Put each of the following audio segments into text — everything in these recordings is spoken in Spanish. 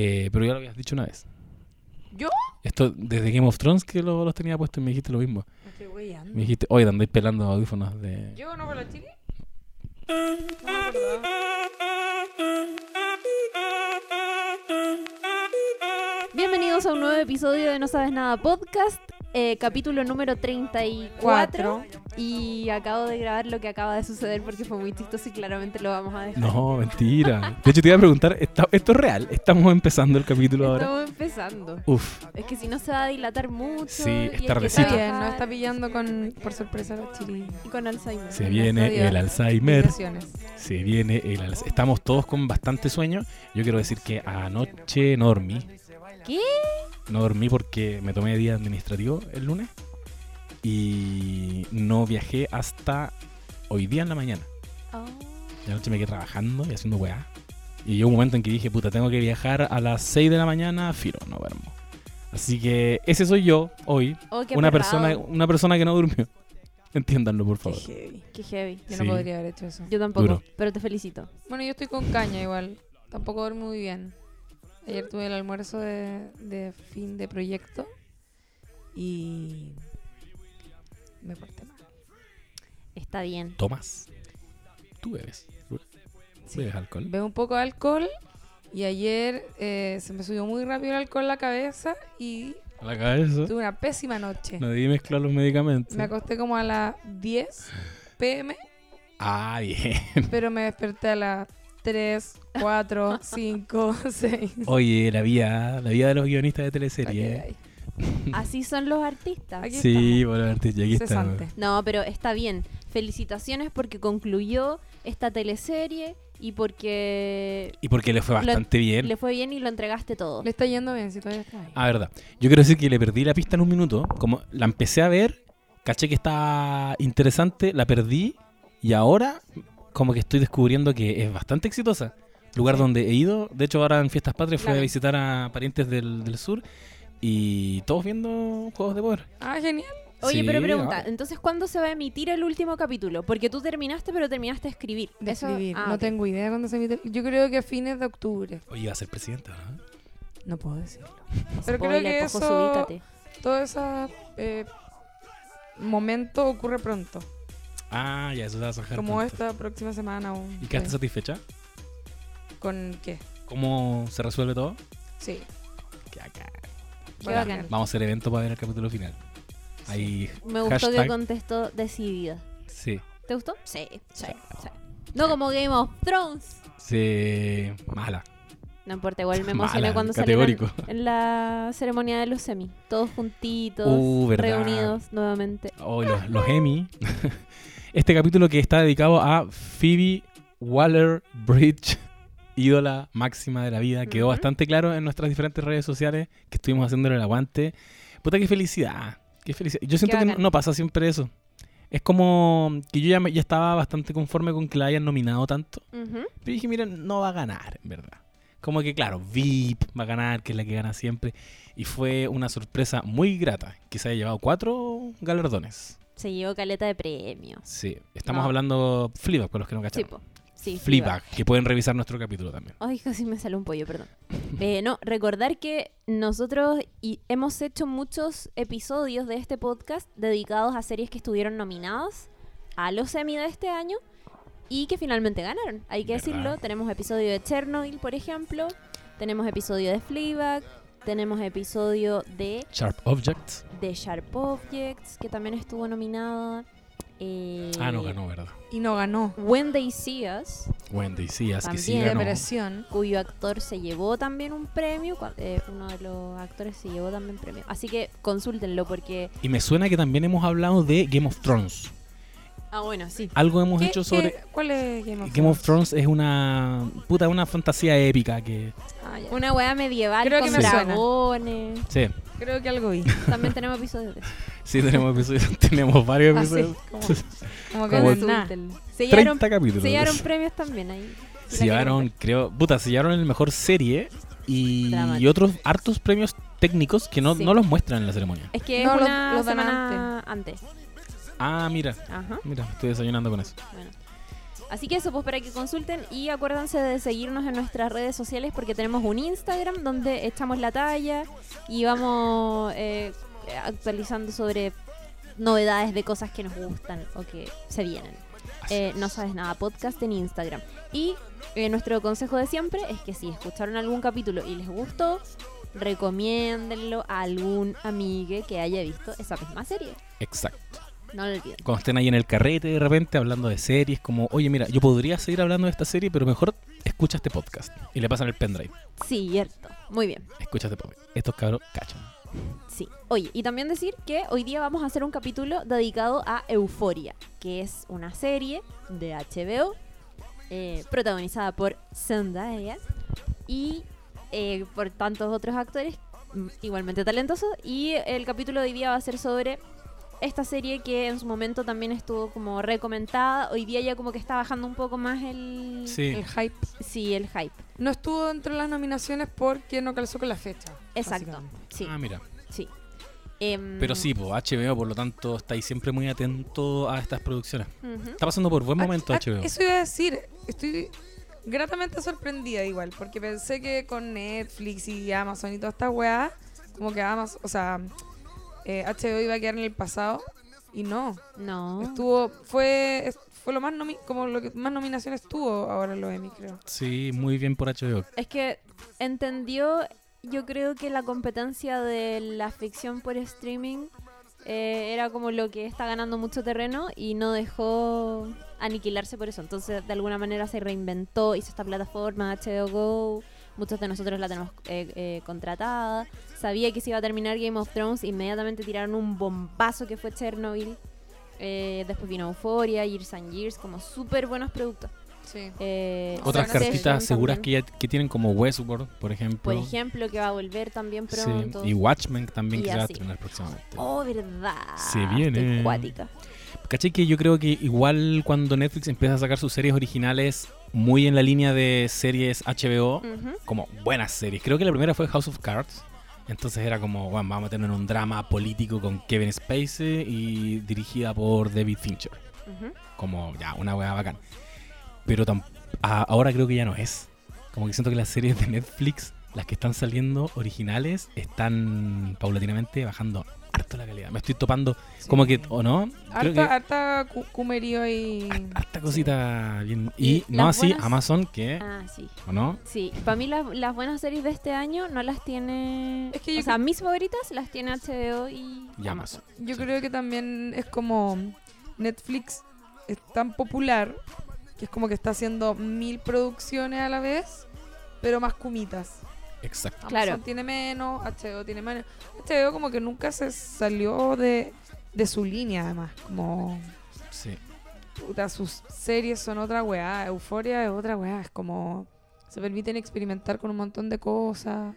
Eh, pero ya lo habías dicho una vez. ¿Yo? Esto, desde Game of Thrones que lo- los tenía puestos y me dijiste lo mismo. Me estoy weyando. Me dijiste, oye, andáis pelando audífonos de... ¿Yo no para Chile? No. Bienvenidos a un nuevo episodio de No Sabes Nada Podcast, eh, capítulo número 34. Y acabo de grabar lo que acaba de suceder porque fue muy chistoso y claramente lo vamos a dejar. No, mentira. De hecho, te iba a preguntar, ¿está- ¿esto es real? ¿Estamos empezando el capítulo ahora? Estamos empezando. Uf, Es que si no se va a dilatar mucho. Sí, y es tardecito. Está bien, trabajar no está pillando con, por sorpresa la Chile. Y con Alzheimer. se En viene el Alzheimer. Se viene el Alz- Estamos todos con bastante sueño. Yo quiero decir que anoche no dormí. ¿Qué? No dormí porque me tomé día administrativo el lunes. Y no viajé hasta hoy día en la mañana. Oh. Y anoche me quedé trabajando y haciendo weá. Y llegó un momento en que dije, puta, tengo que viajar a las 6 de la mañana, firo, no duermo. Así que ese soy yo hoy, Oh, qué una persona, una persona que no durmió. Entiéndanlo, por Qué favor. heavy. Qué heavy. Yo Sí. no podría haber hecho eso. Yo tampoco, Duro. pero te felicito. Bueno, yo estoy con caña igual. Tampoco dormí muy bien. Ayer tuve el almuerzo de, de fin de proyecto y me porté mal. Está bien. Tomás, tú bebes. Sí. ¿Bebes alcohol? Bebo un poco de alcohol y ayer eh, se me subió muy rápido el alcohol a la cabeza y A la cabeza. tuve una pésima noche. No debí mezclar los medicamentos. Me acosté como a las 10 pm, Ah, bien. pero me desperté a las 3, 4, 5, 6. Oye, la vida, la vida de los guionistas de teleserie. Así son los artistas. Aquí Sí, por verte, y aquí está. No, pero está bien. Felicitaciones porque concluyó esta teleserie y porque Y porque le fue Lo- bastante bien. le fue bien y lo entregaste todo. Le está yendo bien si todavía está ahí. Ah, verdad. Yo quiero decir que le perdí la pista en un minuto. Como la empecé a ver, caché que estaba interesante, la perdí y ahora como que estoy descubriendo que es bastante exitosa. Lugar Sí. donde he ido, de hecho ahora en Fiestas Patrias fui a visitar a parientes del, del sur y todos viendo juegos de poder. Ah, genial. Oye, Sí, pero pregunta, ah. entonces ¿cuándo se va a emitir el último capítulo? Porque tú terminaste, pero terminaste de escribir. De Eso- escribir. ah, no tengo idea cuándo se emite. Yo creo que a fines de octubre. Oye, iba a ser presidenta, ¿no? No puedo decirlo. Pero creo que Cojos, eso-. Todo ese eh, momento ocurre pronto. Ah, ya, eso se va a sacar Como esta próxima semana. O, ¿Y quedaste sí. satisfecha? ¿Con qué? ¿Cómo se resuelve todo? Sí. Qué acá. Qué bacán. Vamos a hacer evento para ver el capítulo final. Ahí, Me gustó hashtag- que contestó decidida. sí. ¿Te gustó? Sí, sí, sí. No como Game of Thrones. Sí, mala. No importa, igual me emocioné Mala, cuando categórico. salieron en la ceremonia de los semi. Todos juntitos, Uh, verdad. reunidos nuevamente. Oh, los, los Emmy. Este capítulo que está dedicado a Phoebe Waller Bridge, ídola máxima de la vida, quedó Ujú. bastante claro en nuestras diferentes redes sociales que estuvimos haciéndole el aguante. Puta, qué felicidad. Qué felicidad. Yo siento que no, no pasa siempre eso. Es como que yo ya, me- ya estaba bastante conforme con que la hayan nominado tanto. Ujú. Pero dije, miren, no va a ganar, en verdad. Como que, claro, VIP va a ganar, que es la que gana siempre. Y fue una sorpresa muy grata, que se haya llevado cuatro galardones. Se llevó caleta de premios. Sí, estamos No. hablando Fleabag, para los que no cacharon. Sí, Fleabag, que pueden revisar nuestro capítulo también. Ay, casi me salió un pollo, perdón. Eh, no, recordar que nosotros y hemos hecho muchos episodios de este podcast dedicados a series que estuvieron nominadas a los Emmy de este año y que finalmente ganaron. Hay que ¿Verdad? decirlo. Tenemos episodio de Chernobyl, por ejemplo. Tenemos episodio de Fleabag. Tenemos episodio de, Sharp Objects. De Sharp Objects, que también estuvo nominada. Eh, Ah, no ganó, ¿verdad? Y no ganó. When They See Us, Wendy, sí, así que sí ganó. Depresión. cuyo actor se llevó también un premio. eh, uno de los actores se llevó también premio. Así que consúltenlo porque... Y me suena que también hemos hablado de Game of Thrones. Ah, bueno, sí. Algo hemos ¿Qué- hecho qué- sobre... ¿Cuál es Game of Game of Thrones? Thrones es una... Puta, una fantasía épica que... Ah. Una weá medieval Creo que con me suena. dragones. Sí, Creo que algo vi. También tenemos episodios de eso. sí tenemos episodios, tenemos varios Así, episodios. como, como que Como es nada. Se llevaron, 30 capítulos. se llevaron premios también ahí. Si Se la llevaron, quieren creo, puta, se llevaron el mejor serie y, otros hartos premios técnicos que no, Sí. no los muestran en la ceremonia. Es que No, es los- una los dan semana antes. Ah, mira, Ajá. mira, estoy desayunando con eso. Bueno. Así que eso, pues para que consulten y acuérdense de seguirnos en nuestras redes sociales porque tenemos un Instagram donde echamos la talla y vamos eh, actualizando sobre novedades de cosas que nos gustan o que se vienen. Eh, no sabes nada, podcast en Instagram. Y eh, nuestro consejo de siempre es que si escucharon algún capítulo y les gustó, recomiéndenlo a algún amigue que haya visto esa misma serie. Exacto. No lo olviden. Cuando estén ahí en el carrete de repente hablando de series, como, oye, mira, yo podría seguir hablando de esta serie, pero mejor escucha este podcast. Y le pasan el pendrive. Sí, cierto. Muy bien. Escucha este podcast. Estos cabros cachan. Sí. Oye, y también decir que hoy día vamos a hacer un capítulo dedicado a Euforia, que es una serie de HBO eh, protagonizada por Zendaya y eh, por tantos otros actores mm, igualmente talentosos. Y el capítulo de hoy día va a ser sobre esta serie que en su momento también estuvo como recomendada. Hoy día ya como que está bajando un poco más el... Sí. El hype. Sí, el hype. No estuvo dentro de las nominaciones porque no calzó con la fecha. Exacto. Sí, Ah, mira. sí. Em, Pero sí, pues HBO, por lo tanto, está ahí siempre muy atento a estas producciones. Está pasando por buen momento H- HBO. Ah, Eso iba a decir. Estoy gratamente sorprendida igual, porque pensé que con Netflix y Amazon y toda esta weá, como que Amazon, o sea, eh, HBO iba a quedar en el pasado y no. No. Estuvo, fue, fue lo más nomi como lo que más nominaciones tuvo ahora en los Emmy, creo. Sí, muy bien por HBO. Es que entendió, yo creo que la competencia de la ficción por streaming eh, era como lo que está ganando mucho terreno y no dejó aniquilarse por eso. Entonces, de alguna manera se reinventó, hizo esta plataforma HBO Go. Muchos de nosotros la tenemos eh, eh, contratada. Sabía que se iba a terminar Game of Thrones. Inmediatamente tiraron un bombazo que fue Chernobyl. Eh, después vino Euphoria, Years and Years, como súper buenos productos. Sí. Eh, Otras cartitas seguras que, ya, que tienen como Westworld, por ejemplo. Por ejemplo, que va a volver también Sí, pronto. Y Watchmen también Y que se va a así. estrenar próximamente. Oh, verdad. Se viene. Estoy cuática. ¿Cachai? Que yo creo que igual cuando Netflix empieza a sacar sus series originales muy en la línea de series HBO, como buenas series. Creo que la primera fue House of Cards. Entonces era como, bueno, vamos a tener un drama político con Kevin Spacey y dirigida por David Fincher. Como ya, una weá bacán. Pero a- ahora creo que ya no es. Como que siento que las series de Netflix, las que están saliendo originales, están paulatinamente bajando harto la calidad. Me estoy topando, como que, ¿o no? Creo que Harta, harta cu- cumerío y... harta cosita bien. Y Y no así buenas- Amazon, que, Ah, sí. ¿o no? Sí, para mí las, las buenas series de este año no las tiene... Es que yo o sea, mis favoritas las tiene HBO y, Y Amazon. Yo Sí. creo que también es como Netflix es tan popular que es como que está haciendo mil producciones a la vez, pero más cumitas. Exacto. Amazon Claro. tiene menos, HBO tiene menos. HBO como que nunca se salió de, de su línea además, como Sí. puta, sus series son otra weá, Euforia es otra weá, es como se permiten experimentar con un montón de cosas.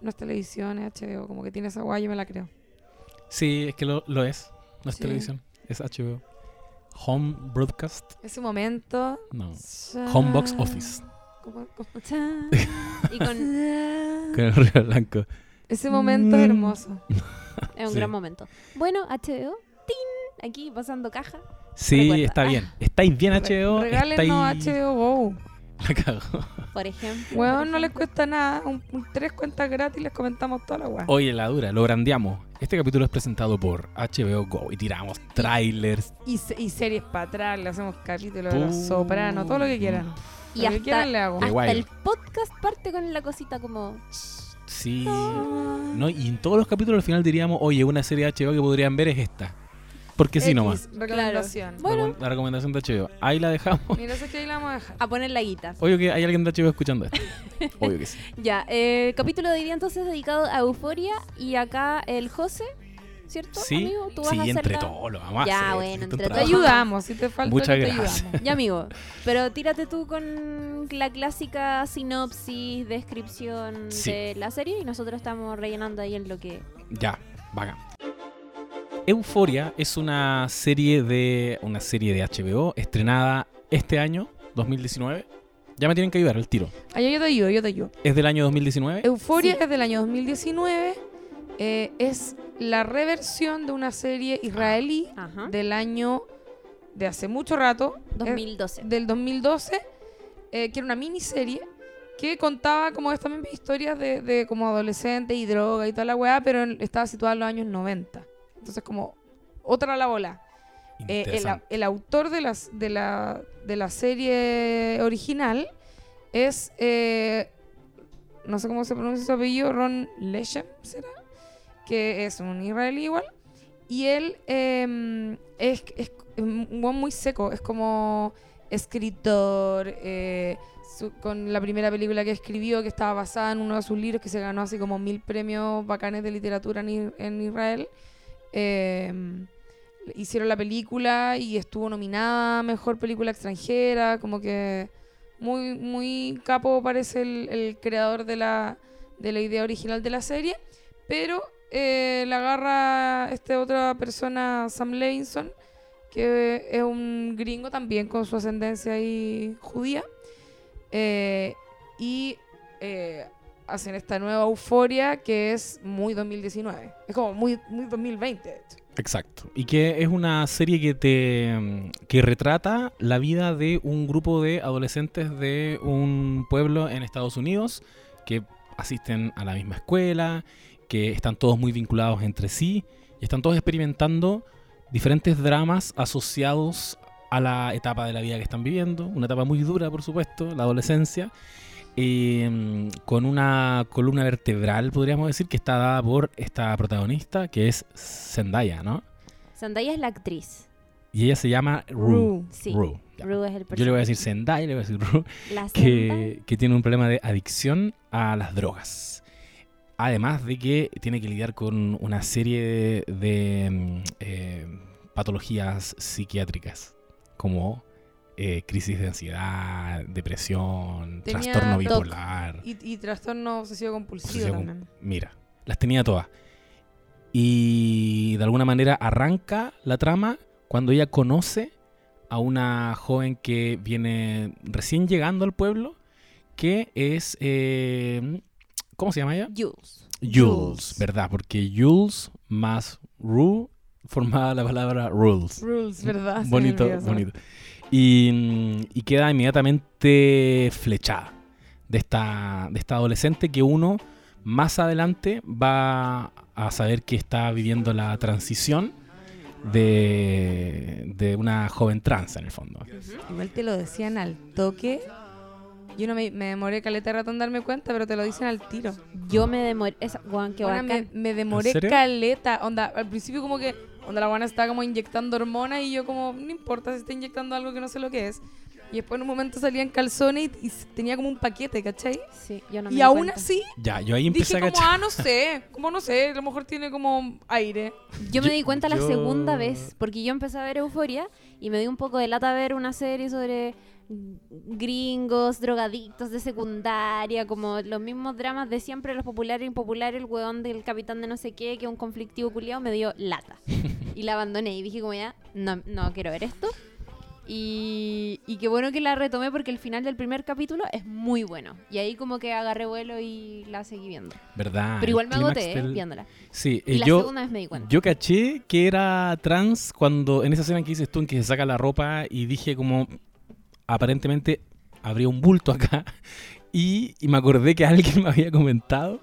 No es televisión, es HBO, como que tiene esa weá, yo me la creo. Sí, es que lo, lo es. No es Sí. televisión, es HBO. Home Broadcast, Ese momento. no. Home Box Office. Y con... Con el río blanco. Ese momento es Mm. hermoso. Es un Sí. gran momento. Bueno, HBO, ¡tin! aquí pasando caja. Sí, Recuerda. está bien. Estáis bien, HBO. Regálenos estáis... HBO Go. La cago. Por ejemplo. Weón, no les cuesta nada. Un, un- tres cuentas gratis les comentamos toda la weá. Oye, la dura, lo grandeamos. Este capítulo es presentado por HBO Go y tiramos trailers. Y, se- y series para atrás, le hacemos capítulos de los sopranos, todo lo que quieran. Y hasta, le hago. Hasta el podcast parte con la cosita como... Sí. No, y en todos los capítulos al final diríamos, oye, una serie de HBO que podrían ver es esta. Porque sí X, nomás. Recomendación. Bueno. La recomendación de HBO. Ahí la dejamos. Mira, sé que ahí la vamos a dejar. A poner la guita. Obvio que hay alguien de HBO escuchando esto. Obvio que sí. Ya, eh, capítulo de hoy día entonces dedicado a Euforia y acá el José, ¿cierto, Sí, amigo? Tú vas sí a hacer entre todos lo vamos a Ya, hacer. bueno, entre Te todos. ayudamos, si te falta Muchas te gracias. ayudamos. Ya, amigo, pero tírate tú con la clásica sinopsis, descripción Sí. de la serie y nosotros estamos rellenando ahí en lo que... Ya, vaga. Euforia es una serie de una serie de HBO estrenada este año, 2019. Ya me tienen que ayudar el tiro. Ah, yo, yo te ayudo, yo te ayudo. ¿Es del año 2019? Euforia Sí. es del año 2019. Eh, es la reversión de una serie israelí Ajá. del año de hace mucho rato 2012. del 2012, eh, que era una miniserie que contaba como estas mismas historias de, de como adolescente y droga y toda la weá, pero en- estaba situada en los años 90. Entonces como otra la bola. Eh, el, autor de, las, de, la, de la serie original es, eh, no sé cómo se pronuncia su apellido, Ron Leshem, ¿será? Que es un israelí igual. Y él eh, es, es un weón muy seco, es como escritor, eh, con la primera película que escribió, que estaba basada en uno de sus libros, que se ganó así como mil premios bacanes de literatura en, Israel. Eh, hicieron la película y estuvo nominada a Mejor Película Extranjera, como que muy, muy capo parece el, el creador de la, de la idea original de la serie, pero eh, la agarra esta otra persona, Sam Levinson, que es un gringo también con su ascendencia ahí judía, eh, y eh, hacen esta nueva euforia que es muy 2019, es como muy, muy 2020 de hecho. Exacto. Y que es una serie que te mm, que retrata la vida de un grupo de adolescentes de un pueblo en Estados Unidos que asisten a la misma escuela, que están todos muy vinculados entre sí y están todos experimentando diferentes dramas asociados a la etapa de la vida que están viviendo, una etapa muy dura, por supuesto, la adolescencia, eh, con una columna vertebral, podríamos decir, que está dada por esta protagonista, que es Zendaya, ¿no? Zendaya es la actriz. Y ella se llama Rue. Rue. Sí. Rue, es el Yo le voy a decir. Zendaya, le voy a decir Rue, que, que tiene un problema de adicción a las drogas. Además de que tiene que lidiar con una serie de, de, mm, eh, patologías psiquiátricas, como eh, crisis de ansiedad, depresión, Tenía trastorno bipolar. Y, y trastorno obsesivo compulsivo también. Mira, las tenía todas. Y de alguna manera arranca la trama cuando ella conoce a una joven que viene recién llegando al pueblo, que es... eh, ¿Cómo se llama ella? Jules. Jules. ¿verdad? Porque Jules más Rue formaba la palabra rules. Rules, ¿verdad? Bonito, bonito. Y, y queda inmediatamente flechada de esta, de esta adolescente que uno más adelante va a saber que está viviendo la transición de, de una joven trans en el fondo. Igual te lo decían al toque. Yo no me, me demoré caleta de rato en darme cuenta, pero te lo dicen al tiro. Yo me demoré. Esa, guau, qué Bueno, me, bacán. me demoré serio? caleta. Onda, al principio como que onda la buena estaba como inyectando hormonas y yo como, no importa si está inyectando algo que no sé lo que es. Y después en un momento salían calzones y, y tenía como un paquete, ¿cachai? Sí, yo no me y di aún cuenta. así Ya, yo ahí empecé dije a como, cachar. ah, no sé, como no sé, a lo mejor tiene como aire. Yo me Yo- di cuenta la yo- segunda vez, porque yo empecé a ver Euforia y me dio un poco de lata ver una serie sobre gringos, drogadictos de secundaria, como los mismos dramas de siempre, los populares e impopulares, el weón del capitán de no sé qué, que un conflictivo culiado, me dio lata. y la abandoné y dije como ya, no, no quiero ver esto. Y, y qué bueno que la retomé porque el final del primer capítulo es muy bueno. Y ahí como que agarré vuelo y la seguí viendo. ¿Verdad? Pero igual me agoté eh, viéndola. Sí, Y eh, la yo, segunda vez me di cuenta. Yo caché que era trans cuando en esa escena que dices tú en que se saca la ropa y dije como aparentemente habría un bulto acá y, y me acordé que alguien me había comentado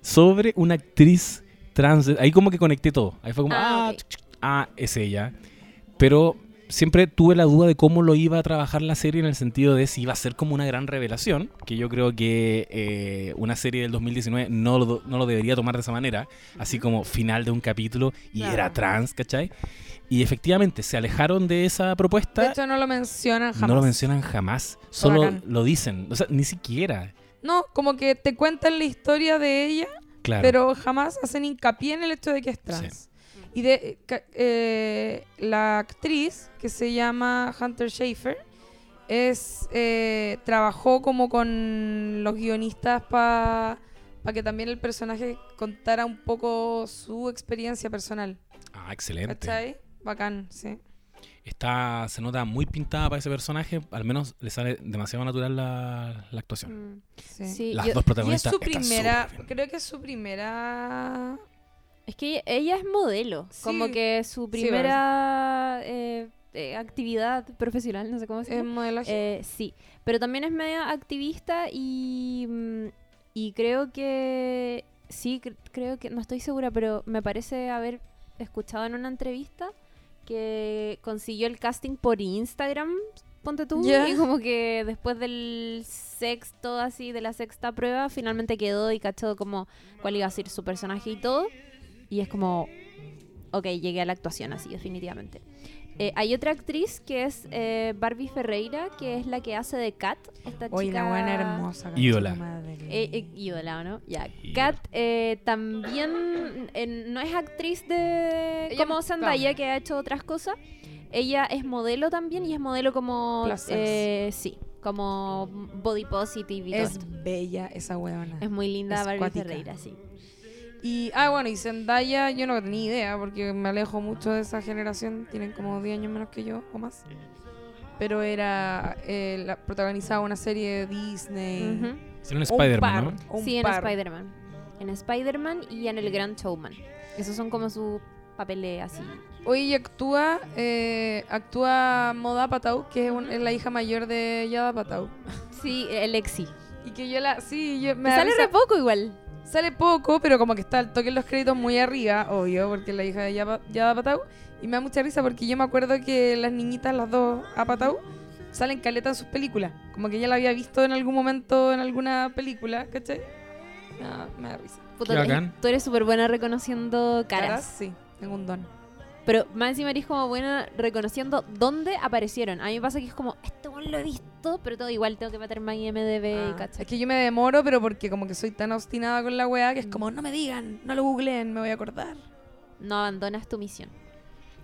sobre una actriz trans. Ahí como que conecté todo. Ahí fue como, Ah, ah, ok. ch- ch- ah, es ella. Pero siempre tuve la duda de cómo lo iba a trabajar la serie en el sentido de si iba a ser como una gran revelación, que yo creo que eh, una serie del 2019 no lo, no lo debería tomar de esa manera, así como final de un capítulo y Claro. era trans, ¿cachai? Y efectivamente se alejaron de esa De propuesta, hecho, no lo mencionan jamás. no lo mencionan jamás, solo bacán. lo dicen, o sea, ni siquiera, No, como que te cuentan la historia de ella, claro. pero jamás hacen hincapié en el hecho de que es trans. Y de ca- eh, la actriz, que se llama Hunter Schafer, es eh, trabajó como con los guionistas para que también el personaje contara un poco su experiencia personal. ah, excelente. ¿Cachai? Bacán, sí. Está, se nota muy pintada para ese personaje, al menos le sale demasiado natural la, la actuación. Mm, sí. sí, Las yo- dos Y es protagonistas su primera, creo que es su primera... Es que ella es modelo, Sí. como que su Sí, primera eh, eh, actividad profesional, no sé cómo se Es llama. Eh, sí, pero también es media activista y, mm, y creo que, sí, cre- creo que, no estoy segura, pero me parece haber escuchado en una entrevista que consiguió el casting por Instagram, ponte tú, y como que después del sexto, así, de la sexta prueba, finalmente quedó y cachó como cuál iba a ser su personaje y todo, y es como, ok, llegué a la actuación así, definitivamente. Eh, hay otra actriz que es eh, Barbie Ferreira, que es la que hace de Kat, esta Oye, chica... la buena hermosa. Ídola. Eh, eh, ídola, ¿o ¿no? Ya. Kat eh, también eh, no es actriz de Ella como no- Zendaya, que ha hecho otras cosas. Ella es modelo también y es modelo como... Eh, sí, como body positive y todo es esto. bella esa weona. Es muy linda es Barbie cuática. Ferreira, sí. Y, ah, bueno, y Zendaya, yo no tenía idea porque me alejo mucho de esa generación. Tienen como 10 años menos que yo o más. Pero era. Eh, la, protagonizaba una serie de Disney. Un Un Spider-Man, ¿no? Sí, en. Spider-Man. En Spider-Man y en El Gran Showman. Esos son como sus papeles así. Oye, actúa, eh, actúa Moda Patau, que es, un- es la hija mayor de Yada Patau. Sí, el Exi. Y que yo la. Sí, yo me sale re poco igual. Sale poco, pero como que está el toque en los créditos muy arriba, obvio, porque es la hija de Yaba- Yada Patau. Y me da mucha risa porque yo me acuerdo que las niñitas, las dos, a Patau, salen caleta en sus películas. Como que ya la había visto en algún momento en alguna película, ¿cachai? Me da, me da risa. Tú eres súper buena reconociendo caras. ¿Caras? Sí, tengo un don. Pero más encima eres como buena reconociendo dónde aparecieron. A mí me pasa que es como, este one lo he visto, pero todo igual tengo que meterme en IMDB y Ah, cachai. es que yo me demoro, pero porque como que soy tan obstinada con la weá que es como, no me digan, no lo googleen, me voy a acordar. No abandonas tu misión.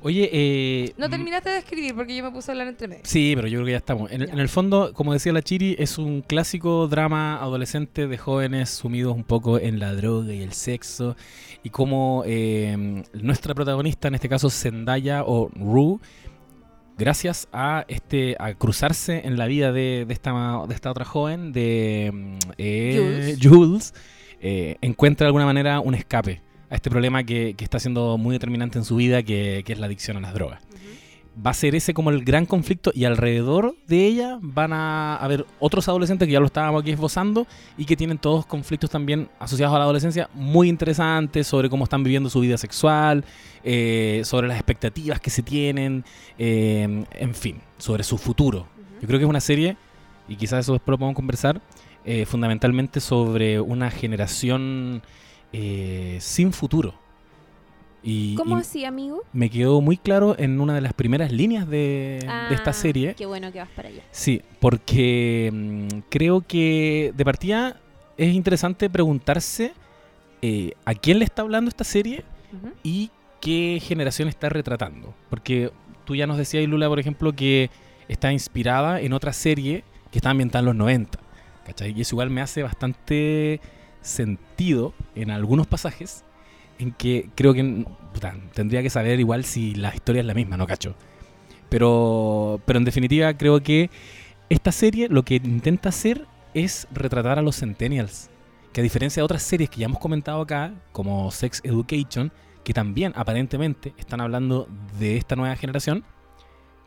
Oye, eh, No mm, terminaste de escribir porque yo me puse a hablar entre medio. Sí, pero yo creo que ya estamos. En, el- Ya. en el fondo, como decía la Chiri, es un clásico drama adolescente de jóvenes sumidos un poco en la droga y el sexo. Y cómo eh, nuestra protagonista, en este caso Zendaya o Rue, gracias a este a cruzarse en la vida de, de esta, de esta otra joven, de mm, eh, Jules. Jules, eh, encuentra de alguna manera un escape a este problema que, que está siendo muy determinante en su vida, que, que es la adicción a las drogas. Va a ser ese como el gran conflicto y alrededor de ella van a haber otros adolescentes que ya lo estábamos aquí esbozando y que tienen todos conflictos también asociados a la adolescencia muy interesantes sobre cómo están viviendo su vida sexual, eh, sobre las expectativas que se tienen, eh, en fin, sobre su futuro. Yo creo que es una serie, y quizás eso después lo podemos conversar, eh, fundamentalmente sobre una generación eh, sin futuro. Y, ¿Cómo y- así, amigo? me quedó muy claro en una de las primeras líneas de, de esta Ah, serie. Qué bueno que vas para allá. Sí, porque mm, creo que de partida es interesante preguntarse eh, a quién le está hablando esta serie y qué generación está retratando. Porque tú ya nos decías, Lula, por ejemplo, que está inspirada en otra serie que está ambientada en los 90. ¿cachai? Y eso igual me hace bastante sentido en algunos pasajes en que creo que tendría que saber igual si la historia es la misma, ¿no, cacho? Pero, pero en definitiva creo que esta serie lo que intenta hacer es retratar a los centennials. Que a diferencia de otras series que ya hemos comentado acá, como Sex Education, que también aparentemente están hablando de esta nueva generación,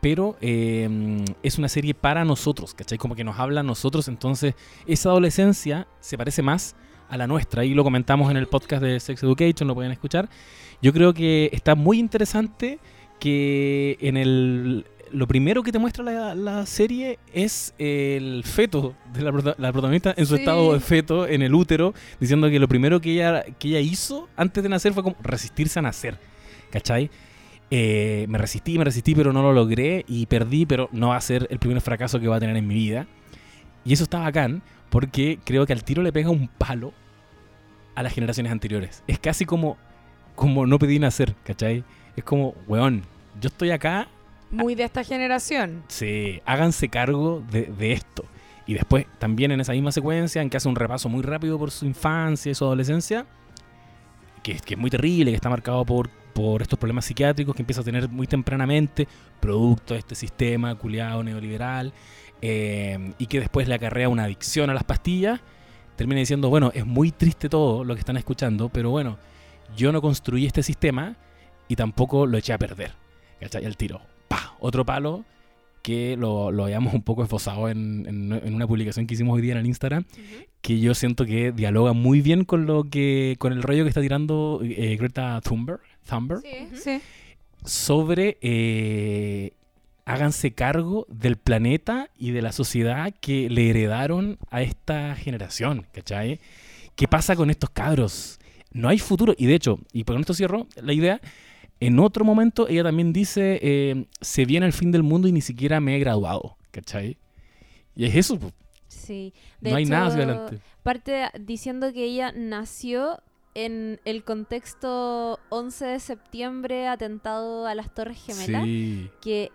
pero eh, es una serie para nosotros, ¿cachai? Como que nos habla a nosotros, entonces esa adolescencia se parece más a la nuestra, y lo comentamos en el podcast de Sex Education, lo pueden escuchar. Yo creo que está muy interesante que en el lo primero que te muestra la, la serie es el feto de la, prota- la protagonista en su Sí. estado de feto en el útero, diciendo que lo primero que ella, que ella hizo antes de nacer fue como resistirse a nacer, ¿cachai? Eh, me resistí, me resistí, pero no lo logré y perdí, pero no va a ser el primer fracaso que va a tener en mi vida. Y eso está bacán porque creo que al tiro le pega un palo a las generaciones anteriores. Es casi como, como no pedí nacer, ¿cachai? Es como, weón, yo estoy acá Muy de esta generación. Sí, háganse cargo de, de esto. Y después, también en esa misma secuencia, en que hace un repaso muy rápido por su infancia y su adolescencia, que, es- que es muy terrible, que está marcado por, por estos problemas psiquiátricos que empieza a tener muy tempranamente, producto de este sistema culiado neoliberal, eh, y que después le acarrea una adicción a las pastillas, termina diciendo, bueno, es muy triste todo lo que están escuchando, pero bueno, yo no construí este sistema y tampoco lo eché a perder. ¿Cachai? El tiro. ¡Pah! Otro palo que lo, lo habíamos un poco esbozado en, en- en una publicación que hicimos hoy día en el Instagram, que yo siento que dialoga muy bien con lo que con el rollo que está tirando eh, Greta Thunberg, Thunberg Sí, sí. sobre eh, háganse cargo del planeta y de la sociedad que le heredaron a esta generación, ¿cachai? ¿Qué pasa con estos cabros? No hay futuro. Y de hecho, y con esto cierro la idea, en otro momento ella también dice, eh, se viene el fin del mundo y ni siquiera me he graduado, ¿cachai? Y es eso. Sí. De no hay nada hacia adelante. Parte diciendo que ella nació en el contexto 11 de septiembre, atentado a las Torres Gemelas. Sí, que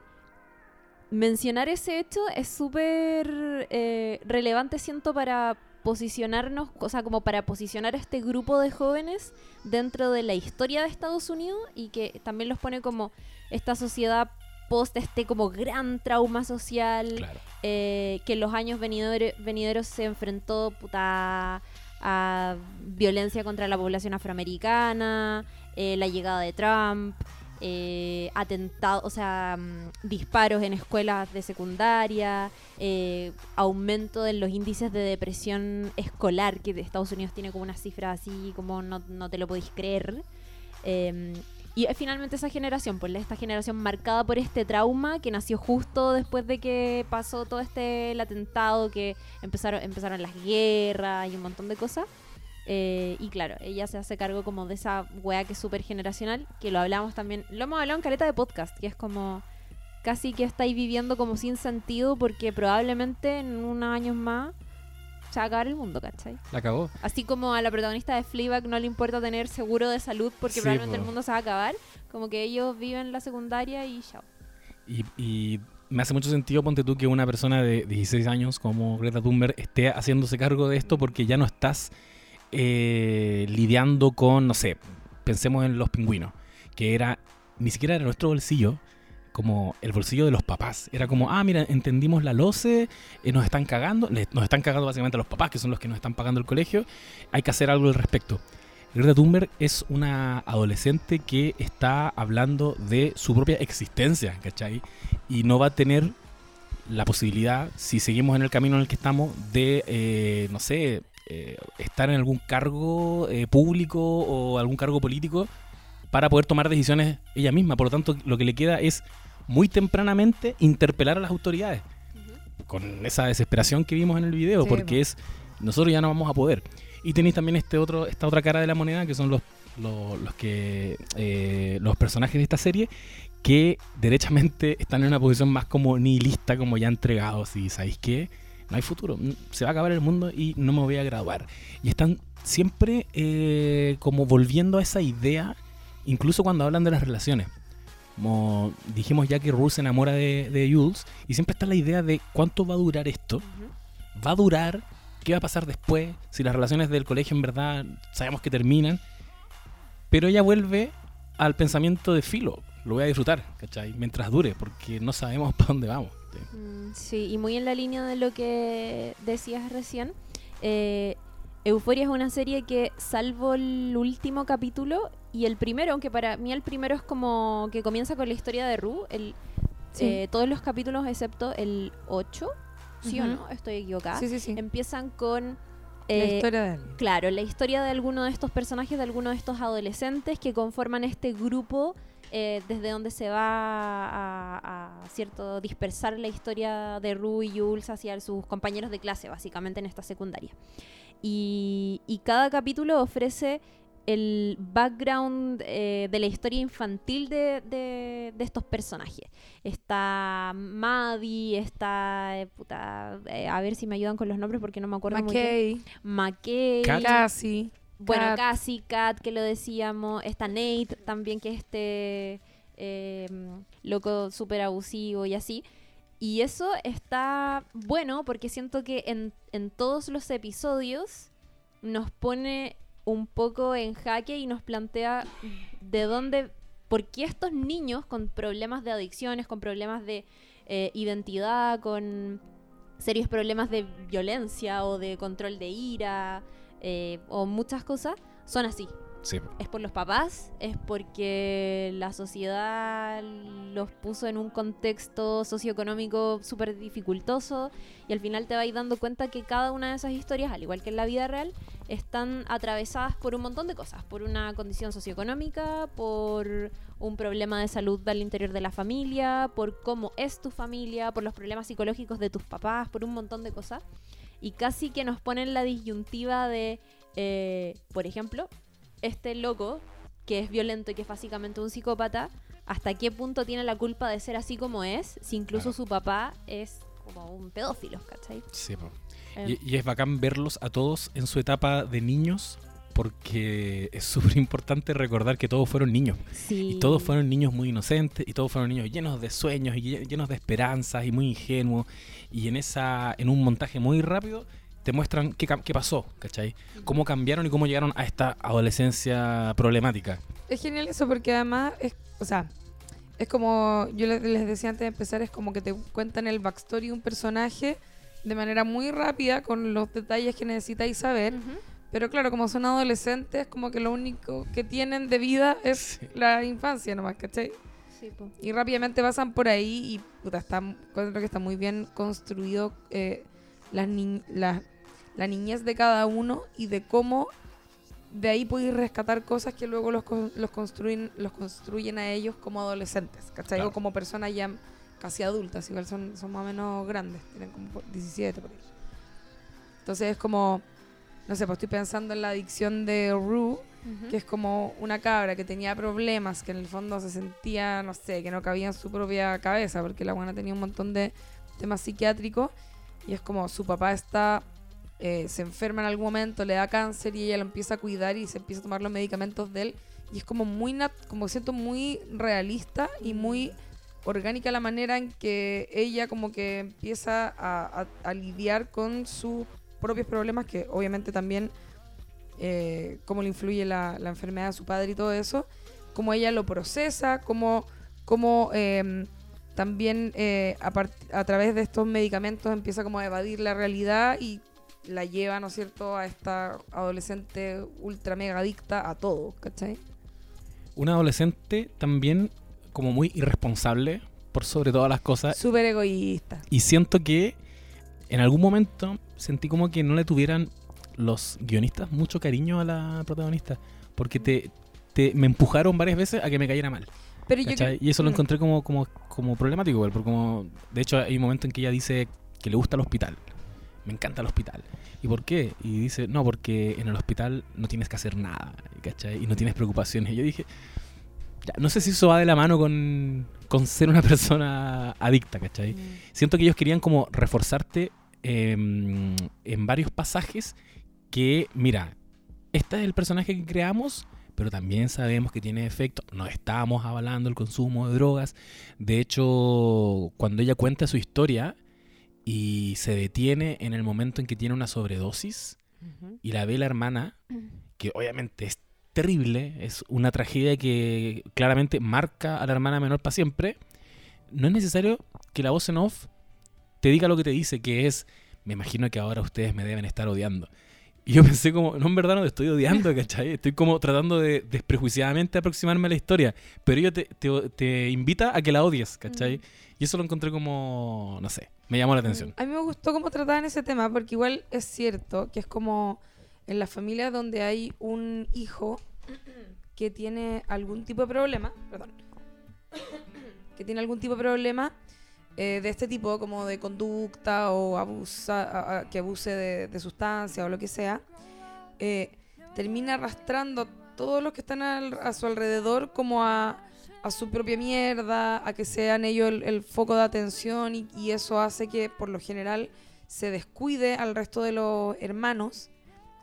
mencionar ese hecho es súper eh, relevante, siento, para posicionarnos, o sea, como para posicionar a este grupo de jóvenes dentro de la historia de Estados Unidos y que también los pone como esta sociedad post este como gran trauma social claro. eh, que en los años venidere- venideros se enfrentó puta, a violencia contra la población afroamericana, eh, la llegada de Trump, eh, atentados, o sea, mm, disparos en escuelas de secundaria, eh, aumento de los índices de depresión escolar, que Estados Unidos tiene como una cifra así como no, no te lo podéis creer. Eh, y finalmente esa generación, pues esta generación marcada por este trauma que nació justo después de que pasó todo este atentado, que empezaron, empezaron las guerras y un montón de cosas. Eh, y claro, ella se hace cargo como de esa wea que es súper generacional, que lo hablamos también, lo hemos hablado en caleta de podcast, que es como casi que estáis viviendo como sin sentido porque probablemente en unos años más se va a acabar el mundo, ¿cachai? La cagó. Así como a la protagonista de Fleabag no le importa tener seguro de salud porque Sí, probablemente po. el mundo se va a acabar, como que ellos viven la secundaria y chao. Y, y me hace mucho sentido, ponte tú, que una persona de 16 años como Greta Thunberg esté haciéndose cargo de esto porque ya no estás eh, lidiando con, no sé, pensemos en los pingüinos, que era, ni siquiera era nuestro bolsillo, como el bolsillo de los papás. Era como, ah, mira, entendimos la LOCE, eh, nos están cagando, nos están cagando básicamente a los papás, que son los que nos están pagando el colegio, hay que hacer algo al respecto. Greta Thunberg es una adolescente que está hablando de su propia existencia, ¿cachai? Y no va a tener la posibilidad, si seguimos en el camino en el que estamos, de, eh, no sé, eh, estar en algún cargo eh, público o algún cargo político para poder tomar decisiones ella misma. Por lo tanto, lo que le queda es muy tempranamente interpelar a las autoridades con esa desesperación que vimos en el video, Sí, porque po. es nosotros ya no vamos a poder. Y tenéis también este otro, esta otra cara de la moneda, que son los, los, los que eh, los personajes de esta serie, que derechamente están en una posición más como nihilista, como ya entregados, y sabéis que no hay futuro, se va a acabar el mundo y no me voy a graduar. Y están siempre eh, como volviendo a esa idea, incluso cuando hablan de las relaciones. Como dijimos ya que Rue se enamora de, de Jules, y siempre está la idea de cuánto va a durar esto, va a durar, qué va a pasar después, si las relaciones del colegio en verdad sabemos que terminan, pero ella vuelve al pensamiento de filo, lo voy a disfrutar, ¿cachai? Mientras dure, porque no sabemos para dónde vamos. ¿Sí? Mm, Sí, y muy en la línea de lo que decías recién, eh, Euforia es una serie que, salvo el último capítulo y el primero, aunque para mí el primero es como que comienza con la historia de Rue, el, Sí. eh, todos los capítulos excepto el 8, ¿sí o no? Estoy equivocada. Sí, sí, sí. Empiezan con... la eh, historia de alguien. Claro, la historia de alguno de estos personajes, de alguno de estos adolescentes que conforman este grupo eh, desde donde se va a, a, cierto dispersar la historia de Rue y Jules hacia sus compañeros de clase, básicamente en esta secundaria. Y, y cada capítulo ofrece el background eh, de la historia infantil de, de- de estos personajes. Está Maddie, está... eh, puta, eh, a ver si me ayudan con los nombres porque no me acuerdo muy bien. McKay, McKay. Cassie. Bueno, Kat. Cassie, Kat, que lo decíamos. Está Nate también, que es este eh, loco súper abusivo y así. Y eso está bueno porque siento que en, en todos los episodios nos pone un poco en jaque y nos plantea de dónde, por qué estos niños con problemas de adicciones, con problemas de eh, identidad, con serios problemas de violencia o de control de ira eh, o muchas cosas, son así. Sí. es por los papás, es porque la sociedad los puso en un contexto socioeconómico súper dificultoso y al final te vas dando cuenta que cada una de esas historias, al igual que en la vida real, están atravesadas por un montón de cosas, por una condición socioeconómica, por un problema de salud al interior de la familia, por cómo es tu familia, por los problemas psicológicos de tus papás, por un montón de cosas. Y casi que nos ponen la disyuntiva de, eh, por ejemplo, este loco, que es violento y que es básicamente un psicópata, hasta qué punto tiene la culpa de ser así como es, si incluso Claro. su papá es como un pedófilo, ¿cachai? Sí. Eh, Y, y es bacán verlos a todos en su etapa de niños porque es súper importante recordar que todos fueron niños. sí. Y todos fueron niños muy inocentes y todos fueron niños llenos de sueños y lle- llenos de esperanzas y muy ingenuos. Y en esa en un montaje muy rápido te muestran qué, cam- qué pasó, ¿cachai? Cómo cambiaron y cómo llegaron a esta adolescencia problemática. Es genial eso porque además es, o sea, es como yo les, decía antes de empezar, es como que te cuentan el backstory de un personaje de manera muy rápida con los detalles que necesitáis saber. Ujú. Pero claro, como son adolescentes, como que lo único que tienen de vida es Sí. la infancia nomás, ¿cachai? Sí, po. Y rápidamente pasan por ahí y puta, está, encuentro que está muy bien construido eh, las ni- la, la niñez de cada uno y de cómo de ahí podéis rescatar cosas que luego los, con- los, construyen, los construyen a ellos como adolescentes, ¿cachai? Claro. O como personas ya casi adultas, igual son, son más o menos grandes, tienen como por 17 por ahí. Entonces es como, no sé, pues estoy pensando en la adicción de Rue, que es como una cabra que tenía problemas, que en el fondo se sentía, no sé, que no cabía en su propia cabeza, porque la buena tenía un montón de temas psiquiátricos, y es como su papá está, eh, se enferma en algún momento, le da cáncer y ella lo empieza a cuidar y se empieza a tomar los medicamentos de él, y es como muy, nat- como siento muy realista y muy orgánica la manera en que ella como que empieza a, a- a lidiar con sus propios problemas, que obviamente también eh, cómo le influye la, la enfermedad de su padre y todo eso, cómo ella lo procesa, cómo, cómo eh, también eh, a, a través de estos medicamentos empieza como a evadir la realidad y la lleva, ¿no es cierto?, a esta adolescente ultra mega adicta a todo, ¿cachai? Un adolescente también como muy irresponsable por sobre todas las cosas Súper egoísta. Y siento que en algún momento sentí como que no le tuvieran los guionistas mucho cariño a la protagonista. Porque te, te- me empujaron varias veces a que me cayera mal. Pero Y eso lo Mm. encontré como, como, como problemático, porque como, de hecho hay un momento en que ella dice que le gusta el hospital. Me encanta el hospital. ¿Y por qué? Y dice, no, porque en el hospital no tienes que hacer nada, ¿cachai? Y no tienes preocupaciones. Y yo dije, ya, no sé si eso va de la mano con, con ser una persona adicta, ¿cachai? Mm. Siento que ellos querían como reforzarte em, en varios pasajes que, mira, este es el personaje que creamos, pero también sabemos que tiene efecto. No estamos avalando el consumo de drogas. De hecho, cuando ella cuenta su historia y se detiene en el momento en que tiene una sobredosis y la ve la hermana, que obviamente es terrible, es una tragedia que claramente marca a la hermana menor para siempre, no es necesario que la voz en off te diga lo que te dice, que es, me imagino que ahora ustedes me deben estar odiando. Y yo pensé como, no, en verdad no te estoy odiando, ¿cachai? Estoy como tratando de desprejuiciadamente aproximarme a la historia, pero ella te, te- te invita a que la odies, ¿cachai? Mm. Y eso lo encontré como, no sé, me llamó la atención. A mí me gustó cómo trataban ese tema, porque igual es cierto que es como en las familias donde hay un hijo que tiene algún tipo de problema, perdón, que tiene algún tipo de problema eh, de este tipo, como de conducta o abusa, que abuse de, de sustancia o lo que sea, eh, termina arrastrando a todos los que están a su alrededor como a, a su propia mierda, a que sean ellos el, el foco de atención y, y eso hace que por lo general se descuide al resto de los hermanos,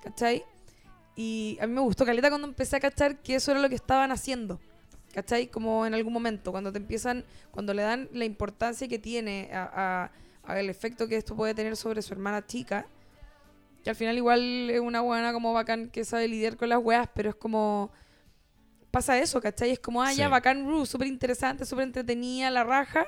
¿cachai? Y a mí me gustó Caleta cuando empecé a cachar que eso era lo que estaban haciendo, ¿cachai? Como en algún momento, cuando te empiezan, cuando le dan la importancia que tiene a, a- a el efecto que esto puede tener sobre su hermana chica, que al final igual es una buena como bacán que sabe lidiar con las weas, pero es como pasa eso, ¿cachai? Es como, ah, ya, Sí. bacán Ru, súper interesante, súper entretenida, la raja,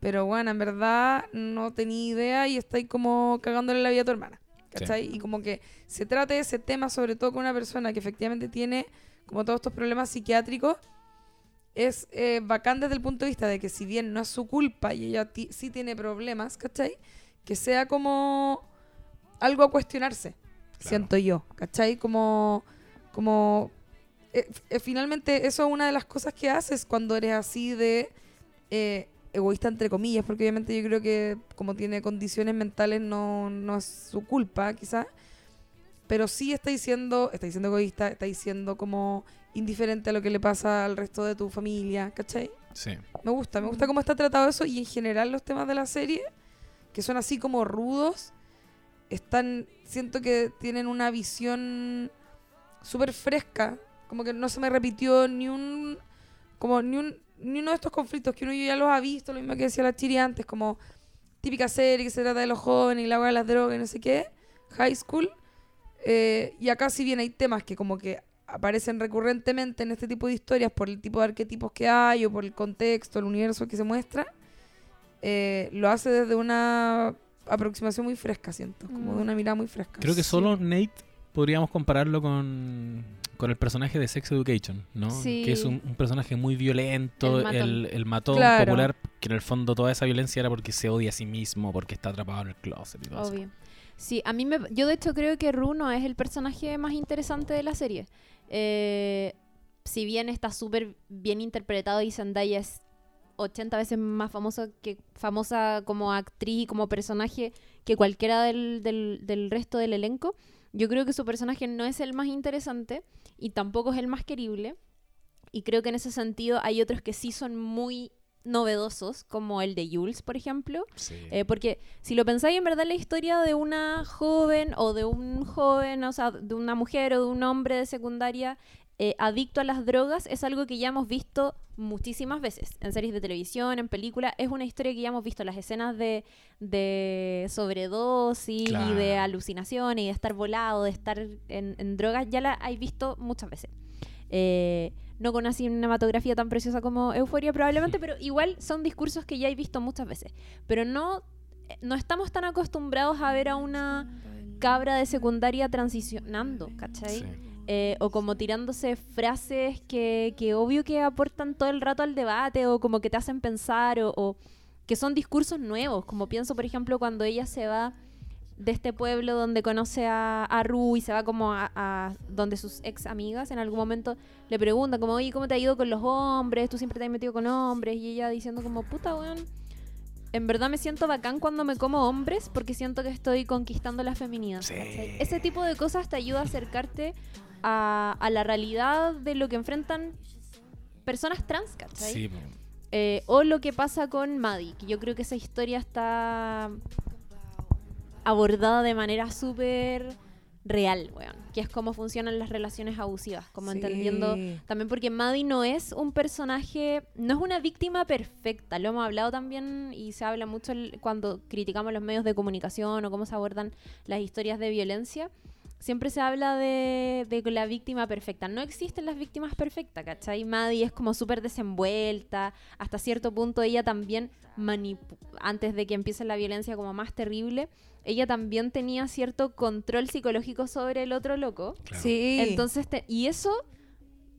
pero bueno, en verdad no tenía idea y estáis como cagándole la vida a tu hermana, ¿cachai? Y como que se trate ese tema sobre todo con una persona que efectivamente tiene como todos estos problemas psiquiátricos, es eh, bacán desde el punto de vista de que si bien no es su culpa y ella sí tiene problemas, ¿cachai? Que sea como algo a cuestionarse, siento yo, ¿cachai? Como, como eh, eh, finalmente eso es una de las cosas que haces cuando eres así de eh, egoísta entre comillas, porque obviamente yo creo que como tiene condiciones mentales no, no es su culpa, quizás. Pero sí está diciendo, está diciendo egoísta, está diciendo como indiferente a lo que le pasa al resto de tu familia, ¿cachai? Sí. Me gusta, me gusta cómo está tratado eso y en general los temas de la serie, que son así como rudos, están, siento que tienen una visión súper fresca, como que no se me repitió ni un, como ni un, ni uno de estos conflictos que uno ya los ha visto, lo mismo que decía la Chiri antes, como típica serie que se trata de los jóvenes y la hora de las drogas y no sé qué, high school, eh, y acá si bien hay temas que como que aparecen recurrentemente en este tipo de historias por el tipo de arquetipos que hay o por el contexto, el universo que se muestra, eh, lo hace desde una aproximación muy fresca, siento, como Mm. de una mirada muy fresca. Creo que solo Nate podríamos compararlo con, con el personaje de Sex Education, ¿no? Sí. Que es un, un personaje muy violento, El matón. el, el matón Claro. popular, que en el fondo toda esa violencia era porque se odia a sí mismo, porque está atrapado en el closet y todo eso. Obvio. Sí, a mí me... Yo de hecho creo que Runo es el personaje más interesante de la serie. Eh, si bien está súper bien interpretado y Zendaya es 80 veces más famosa que famosa como actriz y como personaje que cualquiera del, del, del resto del elenco, yo creo que su personaje no es el más interesante y tampoco es el más querible. Y creo que en ese sentido hay otros que sí son muy novedosos, como el de Jules, por ejemplo. Sí. Eh, porque si lo pensáis, en verdad la historia de una joven o de un joven, o sea, de una mujer o de un hombre de secundaria eh, adicto a las drogas es algo que ya hemos visto muchísimas veces en series de televisión, en películas. Es una historia que ya hemos visto, las escenas de, de sobredosis y de Claro. alucinación y de estar volado, de estar en, en drogas, ya la hay visto muchas veces. Eh, no con una cinematografía tan preciosa como Euforia probablemente, pero igual son discursos que ya he visto muchas veces. Pero no, eh, no estamos tan acostumbrados a ver a una cabra de secundaria transicionando, ¿cachai? Sí. Eh, o como tirándose frases que, que obvio que aportan todo el rato al debate o como que te hacen pensar o, o que son discursos nuevos, como pienso por ejemplo cuando ella se va de este pueblo donde conoce a, a Ru y se va como a, a donde sus ex amigas en algún momento le preguntan como, oye, ¿cómo te ha ido con los hombres? Tú siempre te has metido con hombres y ella diciendo como, puta, weón, en verdad me siento bacán cuando me como hombres porque siento que estoy conquistando la feminidad. Ese tipo de cosas te ayuda a acercarte a, a la realidad de lo que enfrentan personas trans, ¿cachai? Sí. Eh, o lo que pasa con Maddie, que yo creo que esa historia está abordada de manera súper real, weón. Que es cómo funcionan las relaciones abusivas, como Sí. entendiendo también porque Maddie no es un personaje, no es una víctima perfecta, lo hemos hablado también y se habla mucho el- cuando criticamos los medios de comunicación o cómo se abordan las historias de violencia. Siempre se habla de, de la víctima perfecta. No existen las víctimas perfectas, ¿cachai? Maddie es como súper desenvuelta. Hasta cierto punto ella también, antes de que empiece la violencia como más terrible, ella también tenía cierto control psicológico sobre el otro loco. Claro. Sí. Entonces, te- y eso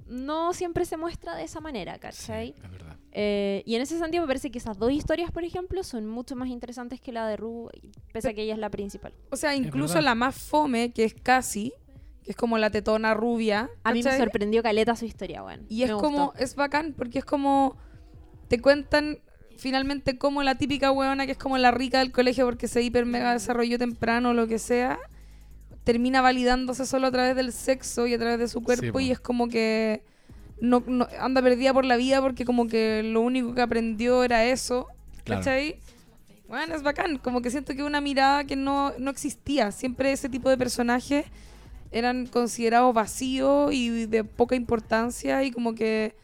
no siempre se muestra de esa manera, Sí, ¿cachai? es verdad. Eh, y en ese sentido me parece que esas dos historias, por ejemplo, son mucho más interesantes que la de Ru, pese a que ella es la principal. o sea, incluso la más fome, que es Casi, que es como la tetona rubia. A mí me sorprendió Caleta su historia, bueno. Y es Me como, gustó. es bacán, porque es como, te cuentan finalmente como la típica huevona que es como la rica del colegio porque se hiper mega desarrolló temprano o lo que sea, termina validándose solo a través del sexo y a través de su cuerpo po. y es como que no, no- anda perdida por la vida porque como que lo único que aprendió era eso, Claro. ¿cachai? Bueno, es bacán, como que siento que una mirada que no, no existía, siempre ese tipo de personajes eran considerados vacíos y de poca importancia y como que,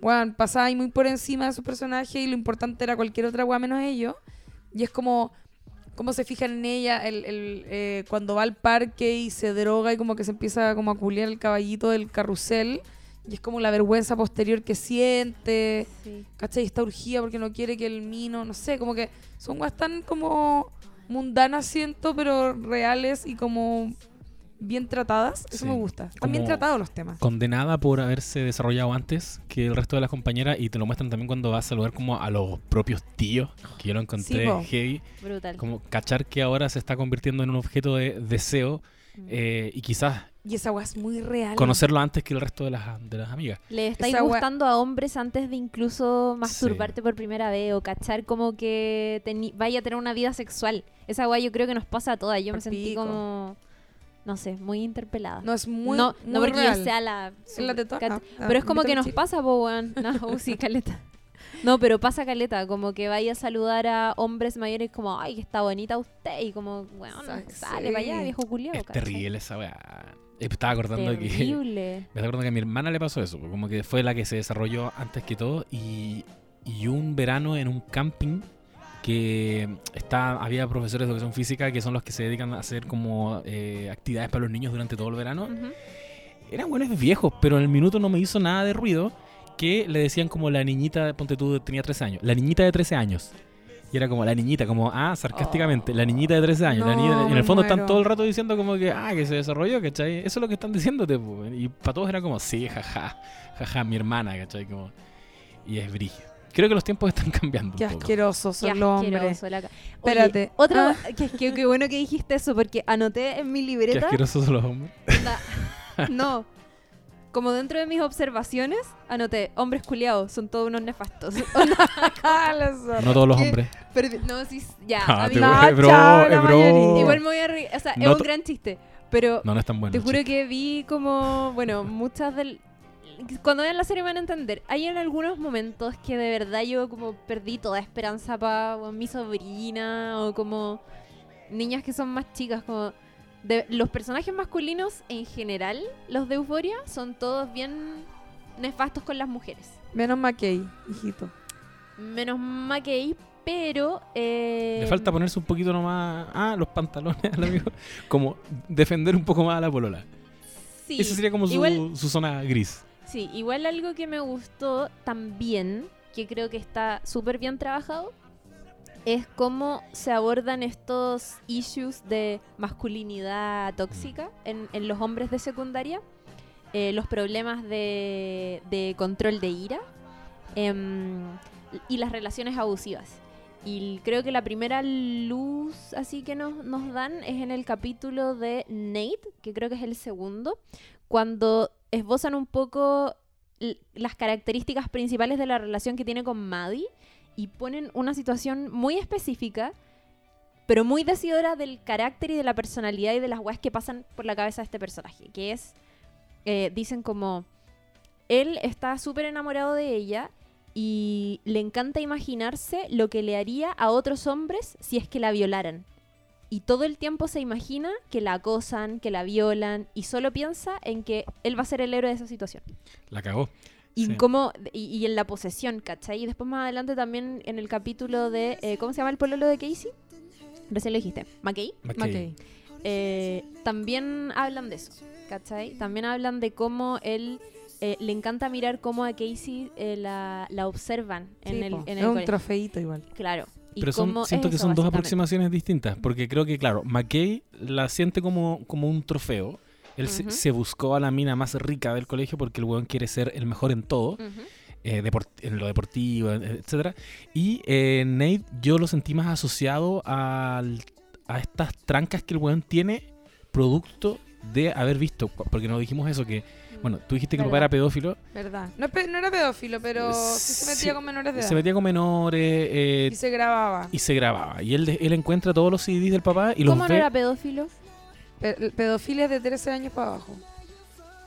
bueno, pasaba ahí muy por encima de sus personajes y lo importante era cualquier otra weá menos ellos. Y es como, cómo se fijan en ella el, el, eh, cuando va al parque y se droga y como que se empieza como a culiar el caballito del carrusel. Y es como la vergüenza posterior que siente. Sí. ¿Cachai? Está urgida porque no quiere que el mino, no sé, como que son weas tan como mundanas, siento, pero reales y como bien tratadas, eso Sí. me gusta. Están bien tratados los temas. Condenada por haberse desarrollado antes que el resto de las compañeras y te lo muestran también cuando vas a saludar como a los propios tíos, que yo lo encontré heavy. Brutal. Como cachar que ahora se está convirtiendo en un objeto de deseo Mm. eh, y quizás Y esa weá es muy real. conocerlo antes que el resto de las, de las amigas. Le estáis Esa wea- gustando a hombres antes de incluso masturbarte por primera vez o cachar como que teni- vaya a tener una vida sexual. Esa guay yo creo que nos pasa a todas. Yo me sentí como, no sé, muy interpelada. No, es muy. no, no porque real. yo sea la... Es la cach- Ah, Pero es como que nos chico. pasa, po, weón. No, uh, sí, caleta. No, pero pasa caleta, como que vaya a saludar a hombres mayores como, ay, que está bonita usted, y como, weón, Sa- sale para allá, viejo culiao. es ¿cachai? terrible esa weá. Me estaba acordando que... Terrible. Me acuerdo que a mi hermana le pasó eso, como que fue la que se desarrolló antes que todo y, y un verano en un camping que está, había profesores de educación física que son los que se dedican a hacer como eh, actividades para los niños durante todo el verano. Eran buenos viejos, pero en el minuto no me hizo nada de ruido que le decían como la niñita, ponte tú, tenía 13 años, la niñita de 13 años. Y era como la niñita, como, ah, sarcásticamente, la niñita de 13 años. la niña- en el fondo están todo el rato diciendo como que, ah, que se desarrolló, ¿cachai? Eso es lo que están diciéndote, po. Y para todos era como, sí, jaja, jaja, mi hermana, ¿cachai? Como, y es brillo. Creo que los tiempos están cambiando. Qué un poco. asquerosos Qué son los hombres. asqueroso la Oye, Espérate. Otra, Ah. que, que- qué bueno que dijiste eso, porque anoté en mi Qué libreta. asquerosos son los hombres. no. Como dentro de mis observaciones, anoté, hombres culiados, son todos unos nefastos. No todos los ¿Qué? hombres. pero- no, sí, ya. Ah, a mí- No, bro, chao, bro. mayoría. igual me voy a reír. O sea, No es un gran chiste. Pero No, no es tan bueno. te juro que vi como, bueno, muchas del... Cuando vean la serie van a entender. Hay en algunos momentos que de verdad yo como perdí toda esperanza para mi sobrina o como niñas que son más chicas. Como de, los personajes masculinos en general, los de Euforia, son todos bien nefastos con las mujeres. Menos McKay, hijito. Menos McKay, pero... eh, Le falta ponerse un poquito nomás. Ah, los pantalones al amigo. Como defender un poco más a la polola. sí, Esa sería como su, igual- su zona gris. Sí, igual algo que me gustó también, que creo que está súper bien trabajado, es cómo se abordan estos issues de masculinidad tóxica en, en los hombres de secundaria, eh, los problemas de, de control de ira em, y las relaciones abusivas. Y creo que la primera luz así que nos, nos dan es en el capítulo de Nate, que creo que es el segundo, cuando esbozan un poco las características principales de la relación que tiene con Maddie y ponen una situación muy específica, pero muy decidora del carácter y de la personalidad y de las weas que pasan por la cabeza de este personaje, que es, eh, dicen como, él está súper enamorado de ella y le encanta imaginarse lo que le haría a otros hombres si es que la violaran. Y todo el tiempo se imagina que la acosan, que la violan, y solo piensa en que él va a ser el héroe de esa situación. La cagó. Y, Sí. cómo- y, y en la posesión, ¿cachai? Y después más adelante también en el capítulo de... eh, ¿Cómo se llama el pololo de Casey? Recién lo dijiste. ¿McKay? McKay. McKay. Eh, también hablan de eso, ¿cachai? También hablan de cómo él... eh, le encanta mirar cómo a Casey eh, la, la observan en el, en es el un colegio. trofeito igual. Claro. Pero son, siento es que son dos aproximaciones distintas. Porque creo que, claro, McKay la siente como, como un trofeo. Él se- Ujú. se, buscó a la mina más rica del colegio porque el weón quiere ser el mejor en todo. Eh, deport- en lo deportivo, etcétera. Y eh, Nate yo lo sentí más asociado al- a estas trancas que el weón tiene producto de haber visto. Porque nos dijimos eso que, bueno, tú dijiste que el papá Verdad. era pedófilo. ¿Verdad? No, era pedófilo, pero sí se metía Sí, con menores de edad. Se metía con menores eh, Y se grababa. y se grababa. Y él, él encuentra todos los CDs del papá y los ¿Cómo no era pedófilo? Pe- pedofilia es de 13 años para abajo.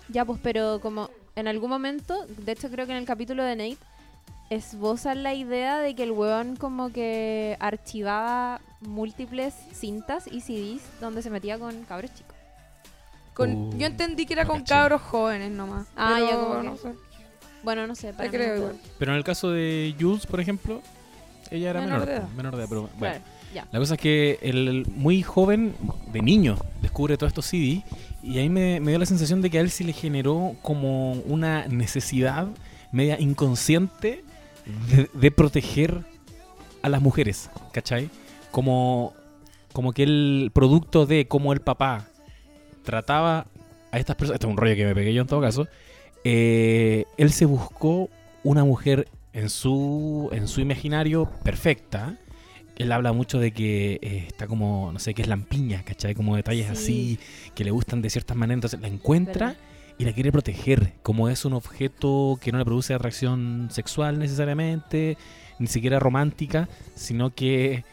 Ya, pues, pero como en algún momento, de hecho creo que en el capítulo de Nate, esbozan la idea de que el weón como que archivaba múltiples cintas y CDs donde se metía con cabros chicos. Con, Uh, yo entendí que era no con caché. cabros jóvenes nomás. Ah, pero ya, como no sé. Bueno, no sé, para mí creo no- igual. Pero en el caso de Jules, por ejemplo, ella era Menor menor. de edad. po, menor de edad, pero bueno. Claro, ya. La cosa es que el, el muy joven, de niño, descubre todos estos CD y ahí me, me dio la sensación de que a él sí le generó como una necesidad media inconsciente de, de proteger a las mujeres, ¿cachai? Como, como que el producto de cómo el papá trataba a estas personas, este es un rollo que me pegué yo en todo caso, eh, él se buscó una mujer en su, en su imaginario perfecta. Él habla mucho de que eh, está como, no sé, que es lampiña, ¿cachai? Como detalles Sí. así, que le gustan de ciertas maneras. Entonces la encuentra Verdad. y la quiere proteger. Como es un objeto que no le produce atracción sexual necesariamente, ni siquiera romántica, sino que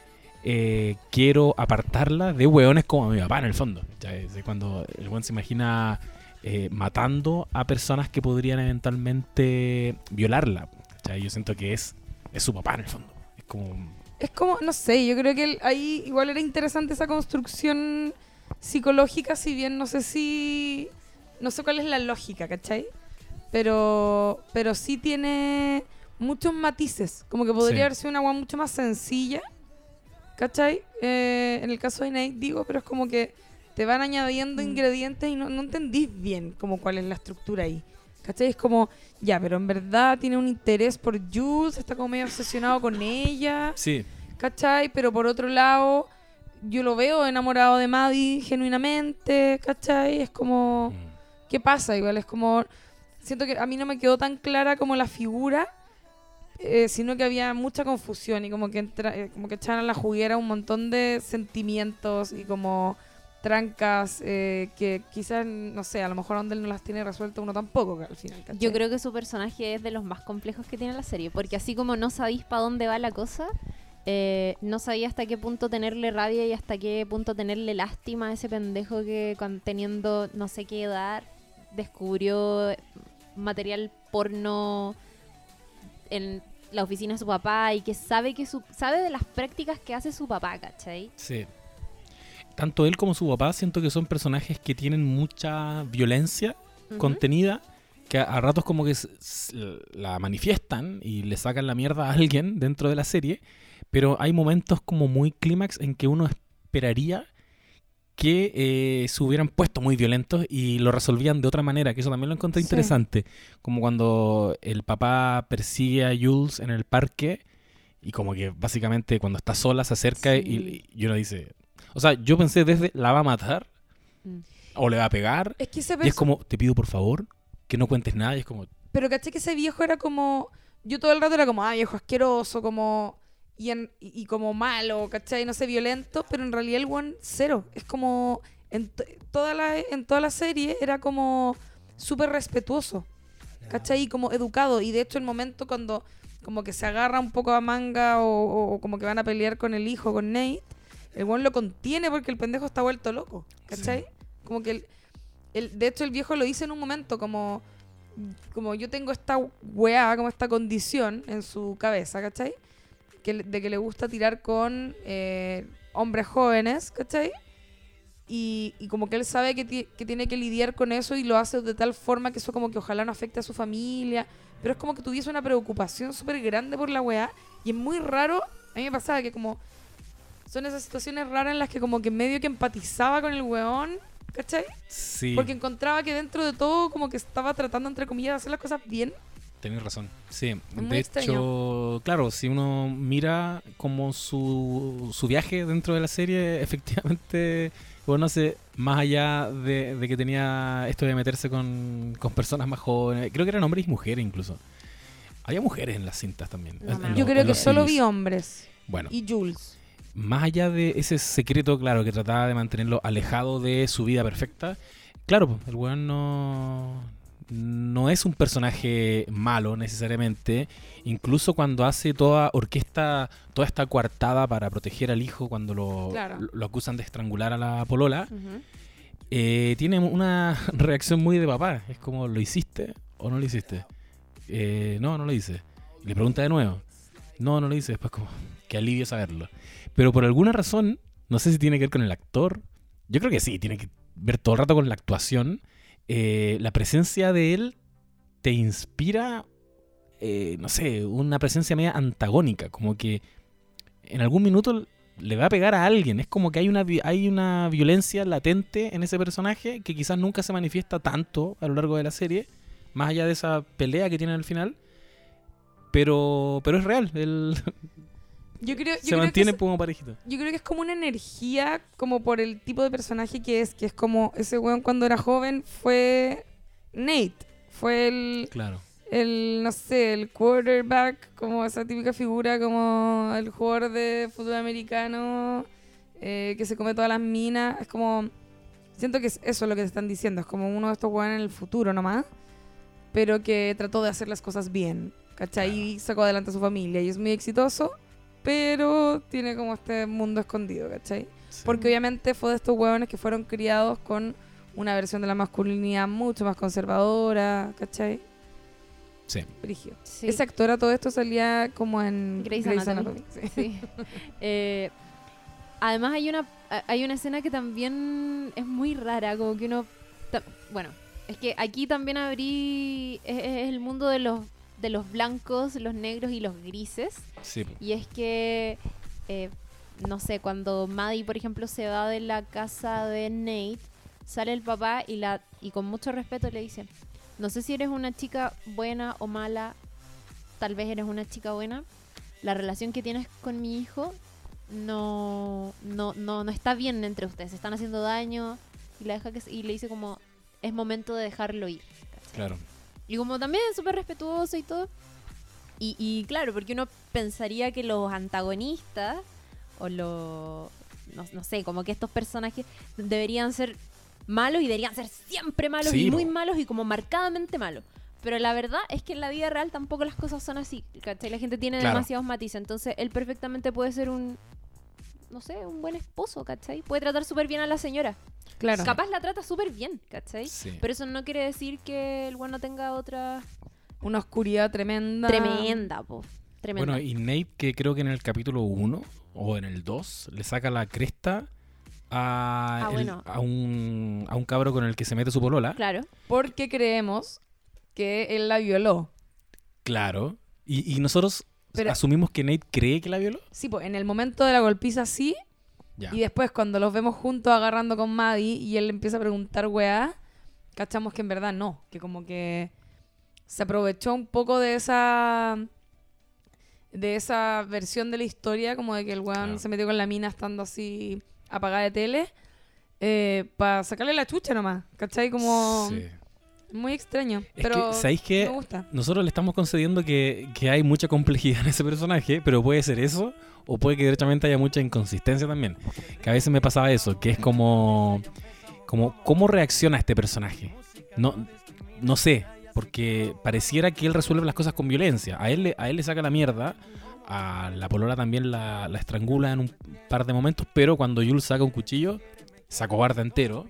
eh, quiero apartarla de hueones como mi papá en el fondo. De cuando el hueón se imagina eh, matando a personas que podrían eventualmente violarla. ¿cachai? Yo siento que es, es su papá en el fondo. Es como... Es como, no sé, yo creo que el- ahí igual era interesante esa construcción psicológica, si bien no sé si. No sé cuál es la lógica, ¿cachai? Pero, pero sí tiene muchos matices. Como que podría Sí. haber sido una agua mucho más sencilla, ¿cachai? Eh, en el caso de Nate, digo, pero es como que te van añadiendo Mm. ingredientes y no, no entendís bien como cuál es la estructura ahí. ¿Cachai? Es como, ya, pero en verdad tiene un interés por Jules, está como medio obsesionado con ella. Sí, ¿cachai? Pero por otro lado, yo lo veo enamorado de Maddie genuinamente, ¿cachai? Es como, Mm. ¿qué pasa? Igual es como, siento que a mí no me quedó tan clara como la figura, eh, sino que había mucha confusión y como que, entra, eh, como que echaban a la juguera un montón de sentimientos y como trancas eh, que quizás, no sé, a lo mejor donde él no las tiene resueltas uno tampoco al final. Yo creo que su personaje es de los más complejos que tiene la serie, porque así como no sabéis para dónde va la cosa, eh, no sabía hasta qué punto tenerle rabia y hasta qué punto tenerle lástima a ese pendejo que teniendo no sé qué edad descubrió material porno en la oficina de su papá y que sabe que su, sabe de las prácticas que hace su papá, ¿cachai? Sí. Tanto él como su papá siento que son personajes que tienen mucha violencia contenida, que a, a ratos como que la manifiestan y le sacan la mierda a alguien dentro de la serie, pero hay momentos como muy clímax en que uno esperaría que eh, se hubieran puesto muy violentos y lo resolvían de otra manera, que eso también lo encontré Sí. interesante, como cuando el papá persigue a Jules en el parque y como que básicamente cuando está sola se acerca Sí. y, y uno dice, o sea, yo pensé desde la va a matar Mm. o le va a pegar Es que ese y es como, te pido por favor que no cuentes nada. Y es como, Pero caché que ese viejo era como. Yo todo el rato era como, ah, viejo asqueroso, como. Y, en- y, como malo, ¿cachai? No sé, violento, pero en realidad el one cero. Es como. En, toda, la, en toda la serie era como súper respetuoso, ¿cachai? Y como educado. Y de hecho, el momento cuando como que se agarra un poco a manga o, o- o como que van a pelear con el hijo, con Nate, el one lo contiene porque el pendejo está vuelto loco, ¿cachai? Sí. Como que el, el- de hecho el viejo lo dice en un momento como como yo tengo esta weá, como esta condición en su cabeza, ¿cachai? Que, de que le gusta tirar con eh, hombres jóvenes, ¿cachai? Y, y como que él sabe que, que tiene que lidiar con eso y lo hace de tal forma que eso como que ojalá no afecte a su familia. Pero es como que tuviese una preocupación súper grande por la weá. Y es muy raro, a mí me pasaba que como son esas situaciones raras en las que como que medio que empatizaba con el weón, ¿cachai? sí, Porque encontraba que dentro de todo como que estaba tratando, entre comillas, de hacer las cosas bien. Tenés razón. Sí, muy de extraño. hecho, claro, si uno mira como su, su viaje dentro de la serie, efectivamente, bueno, sé, más allá de, de que tenía esto de meterse con, con personas más jóvenes, creo que eran hombres y mujeres incluso. Había mujeres en las cintas también. No en- me en Yo los- creo que solo series. vi hombres. Bueno, Y Jules. más allá de ese secreto, claro, que trataba de mantenerlo alejado de su vida perfecta, claro, el weón no, no es un personaje malo necesariamente. Incluso cuando hace toda orquesta, toda esta coartada para proteger al hijo cuando lo, Claro. lo- lo acusan de estrangular a la polola, eh, tiene una reacción muy de papá. Es como, ¿lo hiciste o no lo hiciste? "Eh, no, no lo hice. Le pregunta de nuevo. No, no lo hice. Después como, qué alivio saberlo. Pero por alguna razón, no sé si tiene que ver con el actor. Yo creo que sí, tiene que ver todo el rato con la actuación. Eh, la presencia de él te inspira, eh, no sé, una presencia media antagónica. Como que en algún minuto le va a pegar a alguien. Es como que hay una, hay una violencia latente en ese personaje que quizás nunca se manifiesta tanto a lo largo de la serie, más allá de esa pelea que tiene al final. Pero, pero es real. Yo creo, yo Se creo mantiene que es- como parejito. yo creo que es como una energía, como por el tipo de personaje que es, que es como ese weón cuando era joven fue Nate. Fue el, Claro. el, no sé, el quarterback, como esa típica figura, como el jugador de fútbol americano eh, que se come todas las minas. Es como, siento que es eso lo que te están diciendo, es como uno de estos weones en el futuro nomás, pero que trató de hacer las cosas bien, ¿cachai? Y sacó adelante a su familia y es muy exitoso, pero tiene como este mundo escondido, ¿cachai? Sí. Porque obviamente fue de estos hueones que fueron criados con una versión de la masculinidad mucho más conservadora, ¿cachai? Sí. Brigio. Sí. Ese actor a todo esto salía como en Grey's Grey's Anatomy. Anatomy, sí. Sí. Eh, además hay una hay una escena que también es muy rara, como que uno bueno, es que aquí también abrí es, es el mundo de los de los blancos, los negros y los grises Sí. y es que eh, no sé, cuando Maddie, por ejemplo, se va de la casa de Nate, sale el papá y la y con mucho respeto le dice, "No sé si eres una chica buena o mala, tal vez eres una chica buena. La relación que tienes con mi hijo no no no no está bien entre ustedes, están haciendo daño." Y la deja que y le dice como, "Es momento de dejarlo ir." ¿cachai? Claro. Y como también es súper respetuoso y todo. Y, y claro, porque uno pensaría que los antagonistas o los... No, no sé, como que estos personajes deberían ser malos y deberían ser siempre malos Sí, y muy malos y como marcadamente malos. Pero la verdad es que en la vida real tampoco las cosas son así. ¿cachai? La gente tiene Claro. demasiados matices. Entonces él perfectamente puede ser un... No sé, un buen esposo, ¿cachai? Puede tratar súper bien a la señora. Claro. Capaz la trata súper bien, ¿cachai? Sí. Pero eso no quiere decir que el bueno no tenga otra Una oscuridad tremenda. Tremenda, po. Tremenda. Bueno, y Nate, que creo que en el capítulo 1 o en el 2, le saca la cresta a, Ah, el- bueno. a, un, a un cabro con el que se mete su polola. Claro. Porque creemos que él la violó. Claro. Y, y nosotros Pero- asumimos que Nate cree que la violó. Sí, pues en el momento de la golpiza sí, Y después cuando los vemos juntos agarrando con Maddie y él le empieza a preguntar weá, cachamos que en verdad no, que como que se aprovechó un poco de esa de esa versión de la historia, como de que el weón se metió con la mina estando así apagada de tele, para sacarle la chucha nomás, ¿cachai? Como Sí. Muy extraño, Es pero que, ¿sabéis qué? me gusta. Nosotros le estamos concediendo que, que hay mucha complejidad en ese personaje, pero puede ser eso, o puede que directamente haya mucha inconsistencia también. Que a veces me pasaba eso, que es como, como ¿cómo reacciona este personaje? No, no sé, porque pareciera que él resuelve las cosas con violencia. A él, le- a él le saca la mierda, a la polola también la, la estrangula en un par de momentos, pero cuando Jules saca un cuchillo, se acobarda entero.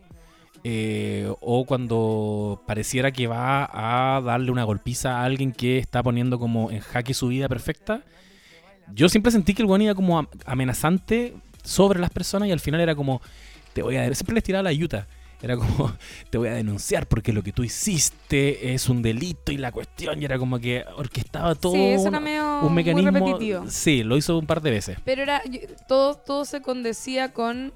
Eh, o cuando pareciera que va a darle una golpiza a alguien que está poniendo como en jaque su vida perfecta. Yo siempre sentí que el weón iba como am- amenazante sobre las personas y al final era como, te voy a... Siempre les tiraba la ayuda. Era como, te voy a denunciar porque lo que tú hiciste es un delito y la cuestión. Y era como que orquestaba todo sí, eso un, era medio un mecanismo. muy repetitivo. Sí, lo hizo un par de veces. Pero era todo, todo se condecía con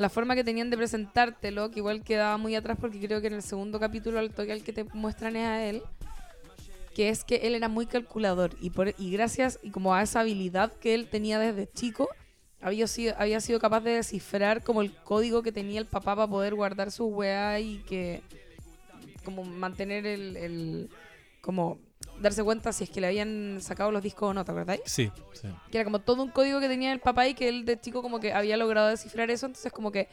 la forma que tenían de presentártelo, que igual quedaba muy atrás porque creo que en el segundo capítulo al toque al que te muestran es a él, que es que él era muy calculador y por y gracias y como a esa habilidad que él tenía desde chico, había sido, había sido capaz de descifrar como el código que tenía el papá para poder guardar su weá y que como mantener el, el como darse cuenta si es que le habían sacado los discos o no, ¿te acordáis? Sí, sí. que era como todo un código que tenía el papá y que él de chico como que había logrado descifrar eso, entonces como que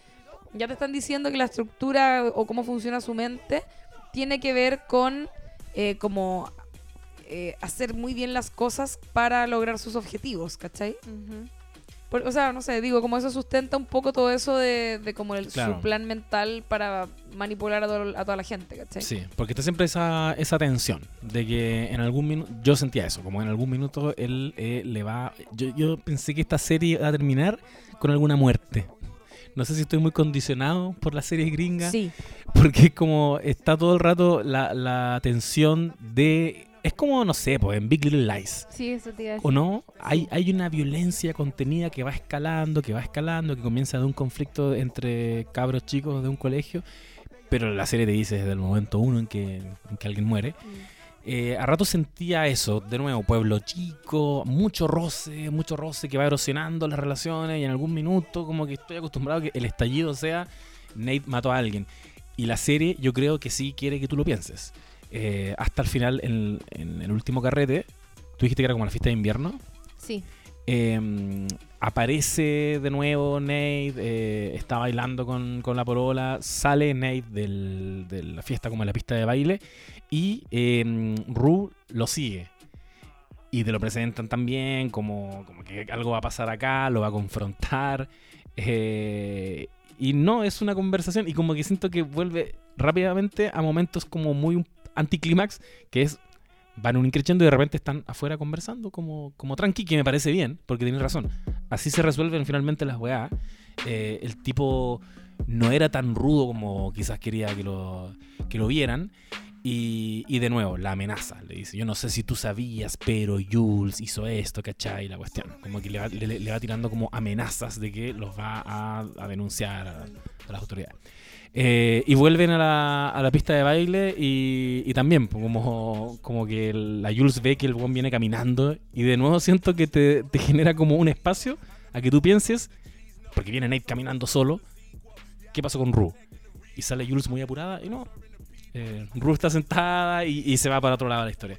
ya te están diciendo que la estructura o cómo funciona su mente tiene que ver con eh, como eh, hacer muy bien las cosas para lograr sus objetivos, ¿cachai? Por- o sea, no sé, digo, como eso sustenta un poco todo eso de, de como el, Claro. su plan mental para manipular a, todo- a toda la gente, ¿cachai? Sí, porque está siempre esa, esa tensión de que en algún minuto, yo sentía eso, como en algún minuto él eh, le va, yo, yo pensé que esta serie iba a terminar con alguna muerte. No sé si estoy muy condicionado por la serie gringa, Sí, porque como está todo el rato la, la tensión de... Es como, no sé, pues en Big Little Lies. Sí, eso te iba a decir. ¿O no? Hay, hay una violencia contenida que va escalando, que va escalando, que comienza de un conflicto entre cabros chicos de un colegio, pero la serie te dice desde el momento uno en que, en que alguien muere. Mm. eh, a rato sentía eso, de nuevo, pueblo chico, mucho roce, mucho roce que va erosionando las relaciones y en algún minuto como que estoy acostumbrado a que el estallido sea Nate mató a alguien. Y la serie yo creo que sí quiere que tú lo pienses. Eh, hasta el final, en, en el último carrete, tú dijiste que era como la fiesta de invierno. Sí. Eh, aparece de nuevo Nate, eh, está bailando con, con la porola, sale Nate del- de la fiesta como en la pista de baile y eh, Rue lo sigue. Y te lo presentan también como, como que algo va a pasar acá, lo va a confrontar. eh, y no, es una conversación y como que siento que vuelve rápidamente a momentos como muy anticlímax, que es van un increciendo y de repente están afuera conversando como, como tranqui, que me parece bien, porque tienes razón. Así se resuelven finalmente las weá. Eh, el tipo no era tan rudo como quizás quería que lo, que lo vieran. Y, y de nuevo, la amenaza. Le dice, yo no sé si tú sabías, pero Jules hizo esto, ¿cachai? La cuestión. Como que le va, le- va tirando como amenazas de que los va a, denunciar a las autoridades. Eh, y vuelven a la, a la pista de baile y, y también como, como que el- la Jules ve que el buen viene caminando y de nuevo siento que te, te genera como un espacio a que tú pienses, porque viene Nate caminando solo, ¿qué pasó con Rue? Y sale Jules muy apurada y no. Eh, Rue está sentada y, y se va para otro lado de la historia.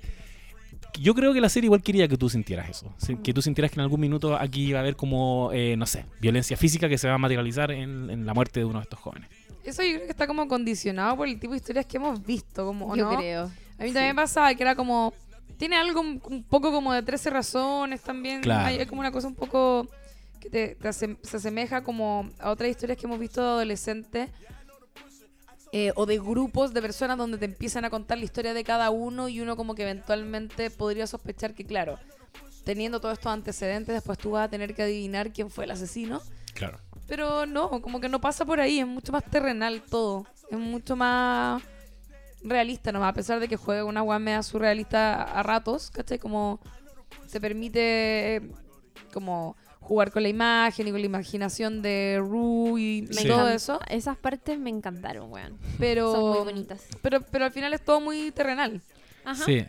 Yo creo que la serie igual quería que tú sintieras eso. Que tú sintieras que en algún minuto aquí iba a haber como, eh, no sé, violencia física que se va a materializar en, en la muerte de uno de estos jóvenes. Eso yo creo que está como condicionado por el tipo de historias que hemos visto, como, ¿o Yo no? creo. A mí también me pasaba que era como. Tiene algo un, un poco como de 13 razones también. Claro. Hay, hay como una cosa un poco que te, te asem- se asemeja como a otras historias que hemos visto de adolescentes. eh, o de grupos de personas donde te empiezan a contar la historia de cada uno y uno como que eventualmente podría sospechar que, claro, teniendo todos estos antecedentes, después tú vas a tener que adivinar quién fue el asesino. Claro. Pero no, como que no pasa por ahí, es mucho más terrenal todo. Es mucho más realista nomás, a pesar de que juega una weá media surrealista a, ratos, ¿cachai? Como te permite eh, como jugar con la imagen y con la imaginación de Rue y, Sí. todo eso. Esas partes me encantaron, weón. Pero, Son muy bonitas. pero, pero al final es todo muy terrenal. Ajá. Sí.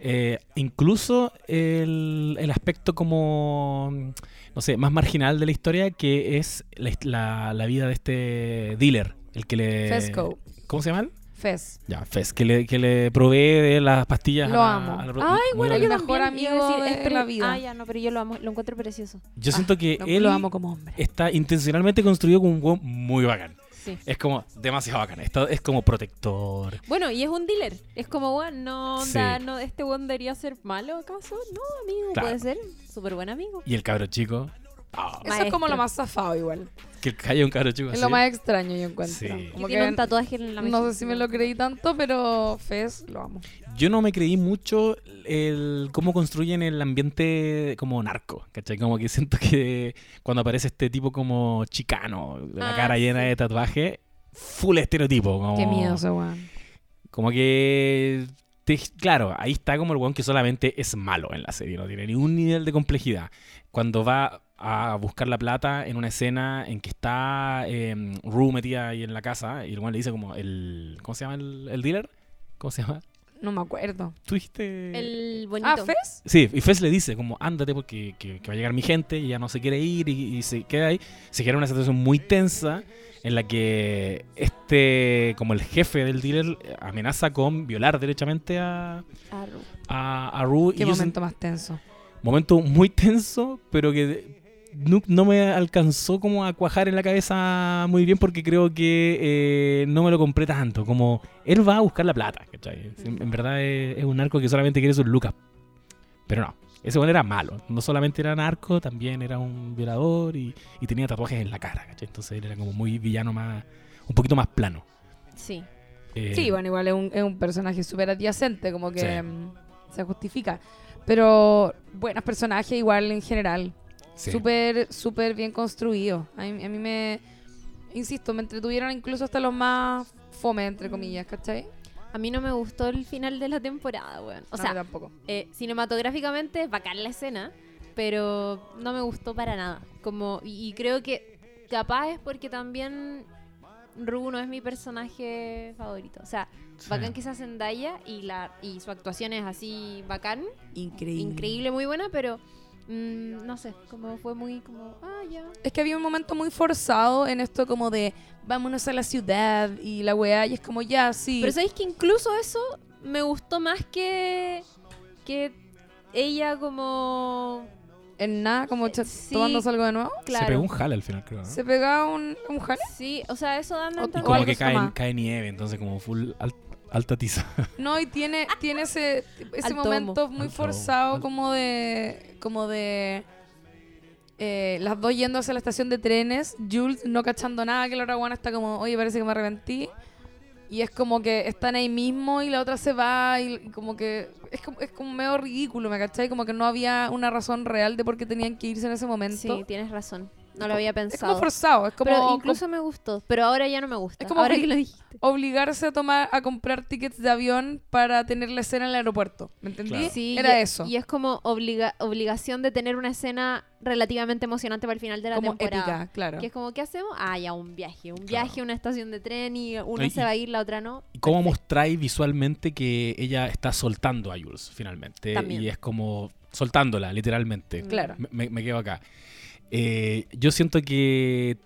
Eh, incluso el, el aspecto como, no sé, más marginal de la historia, que es la, la- la vida de este dealer, el que le... Fesco. ¿Cómo se llama? él? Fez. Ya, Fes, que le, que le provee de las pastillas. a Lo la- amo. a la- Ay, bueno, yo mejor amigo decir, de es pre- la vida. Ah, ya, no, pero yo lo amo, lo encuentro precioso. Yo siento que Lo, él lo amo como hombre. está intencionalmente construido como un weón muy bacán. Sí. Es como demasiado bacán. Está- es como protector. Bueno, y es un dealer. Es como, weón, no, onda, Sí. no, este weón debería ser malo, ¿acaso? No, amigo, Claro. puede ser súper buen amigo. Y el cabro chico. ah, Eso es como maestro. lo más zafado igual. que el haya un cabro chico Es así. lo más extraño yo encuentro. Sí. Como Que tiene que un tatuaje en la no mejilla. sé si me lo creí tanto, pero Fez lo amo. Yo no me creí mucho el cómo construyen el ambiente como narco, ¿cachai? Como que siento que cuando aparece este tipo como chicano, de la Ah, cara llena sí. de tatuaje, full estereotipo. Como, Qué miedo ese weón. Como que... te- claro, ahí está como el weón que solamente es malo en la serie, no tiene ningún nivel de complejidad. Cuando va a buscar la plata en una escena en que está eh, Rue metida ahí en la casa y el weón le dice como el... ¿Cómo se llama el, el dealer? ¿Cómo se llama? No me acuerdo. ¿Tú dijiste...? El bonito. Ah, Fez. Sí, y Fez le dice como ándate porque que, que va a llegar mi gente y ya no se quiere ir y, y se queda ahí. Se genera una situación muy tensa en la que este, como el jefe del dealer, amenaza con violar derechamente a, Arru. a, a Rue. Qué y momento más tenso. momento muy tenso, pero que no, no me alcanzó como a cuajar en la cabeza muy bien porque creo que eh, no me lo compré tanto. Como él va a buscar la plata, ¿cachai? En, verdad es, es un narco que solamente quiere sus lucas. Pero no, ese bueno era malo. No solamente era narco, también era un violador y, y tenía tatuajes en la cara, ¿cachai? Entonces él era como muy villano, más un poquito más plano. Sí. Eh, Sí, bueno, igual es un, es un personaje súper adyacente, como que Sí. mm, se justifica. Pero buenos personajes igual en general. Sí. Súper, súper bien construido. A mí, a mí me, insisto, me entretuvieron incluso hasta los más fome, entre comillas, ¿cachai? A mí no me gustó el final de la temporada, weón. O No, sea, tampoco. eh, cinematográficamente bacán la escena, pero no me gustó para nada. Como, y, y creo que capaz es porque también Rue no es mi personaje favorito. O sea, Sí. bacán que sea Zendaya y, la, y su actuación es así bacán, Increíble. increíble, muy buena, pero mm, no sé, como fue muy como, ah, ya. Es que había un momento muy forzado en esto como de vámonos a la ciudad y la weá, y es como ya, sí. Pero sabéis que incluso eso me gustó más que, que ella como... en nada, como Eh, sí. tomándose algo de nuevo. Claro. Se pegó un jale al final, creo. ¿no? Se pegaba un, un jale. Sí, o sea, eso dando O- a Y como que cae, cae nieve, entonces como full al- alta tiza. No, y tiene, tiene ese, ese momento muy Alto- forzado como de. como de. eh, las dos yendo hacia la estación de trenes, Jules no cachando nada, que la otra buena está como, oye, parece que me arrepentí. Y es como que están ahí mismo y la otra se va y, y como que es como, es como medio ridículo, ¿me cachai? Como que no había una razón real de por qué tenían que irse en ese momento. Sí, tienes razón. No lo había es como pensado. forzado, es como pero incluso me gustó, pero ahora ya no me gusta. Es como ahora que lo dijiste. obligarse a tomar a comprar tickets de avión para tener la escena en el aeropuerto. ¿Me entendí? Claro. Sí, Era y, eso. Y es como obliga obligación de tener una escena relativamente emocionante para el final de la como temporada. épica, claro. Que es como, ¿qué hacemos? Ah, ya, un viaje. Un Claro. viaje, una estación de tren y una Y- se va a ir, la otra no. ¿Y cómo mostráis visualmente que ella está soltando a Jules finalmente? También. Y es como soltándola, literalmente. Claro. Me, me- me quedo acá. Eh, yo siento que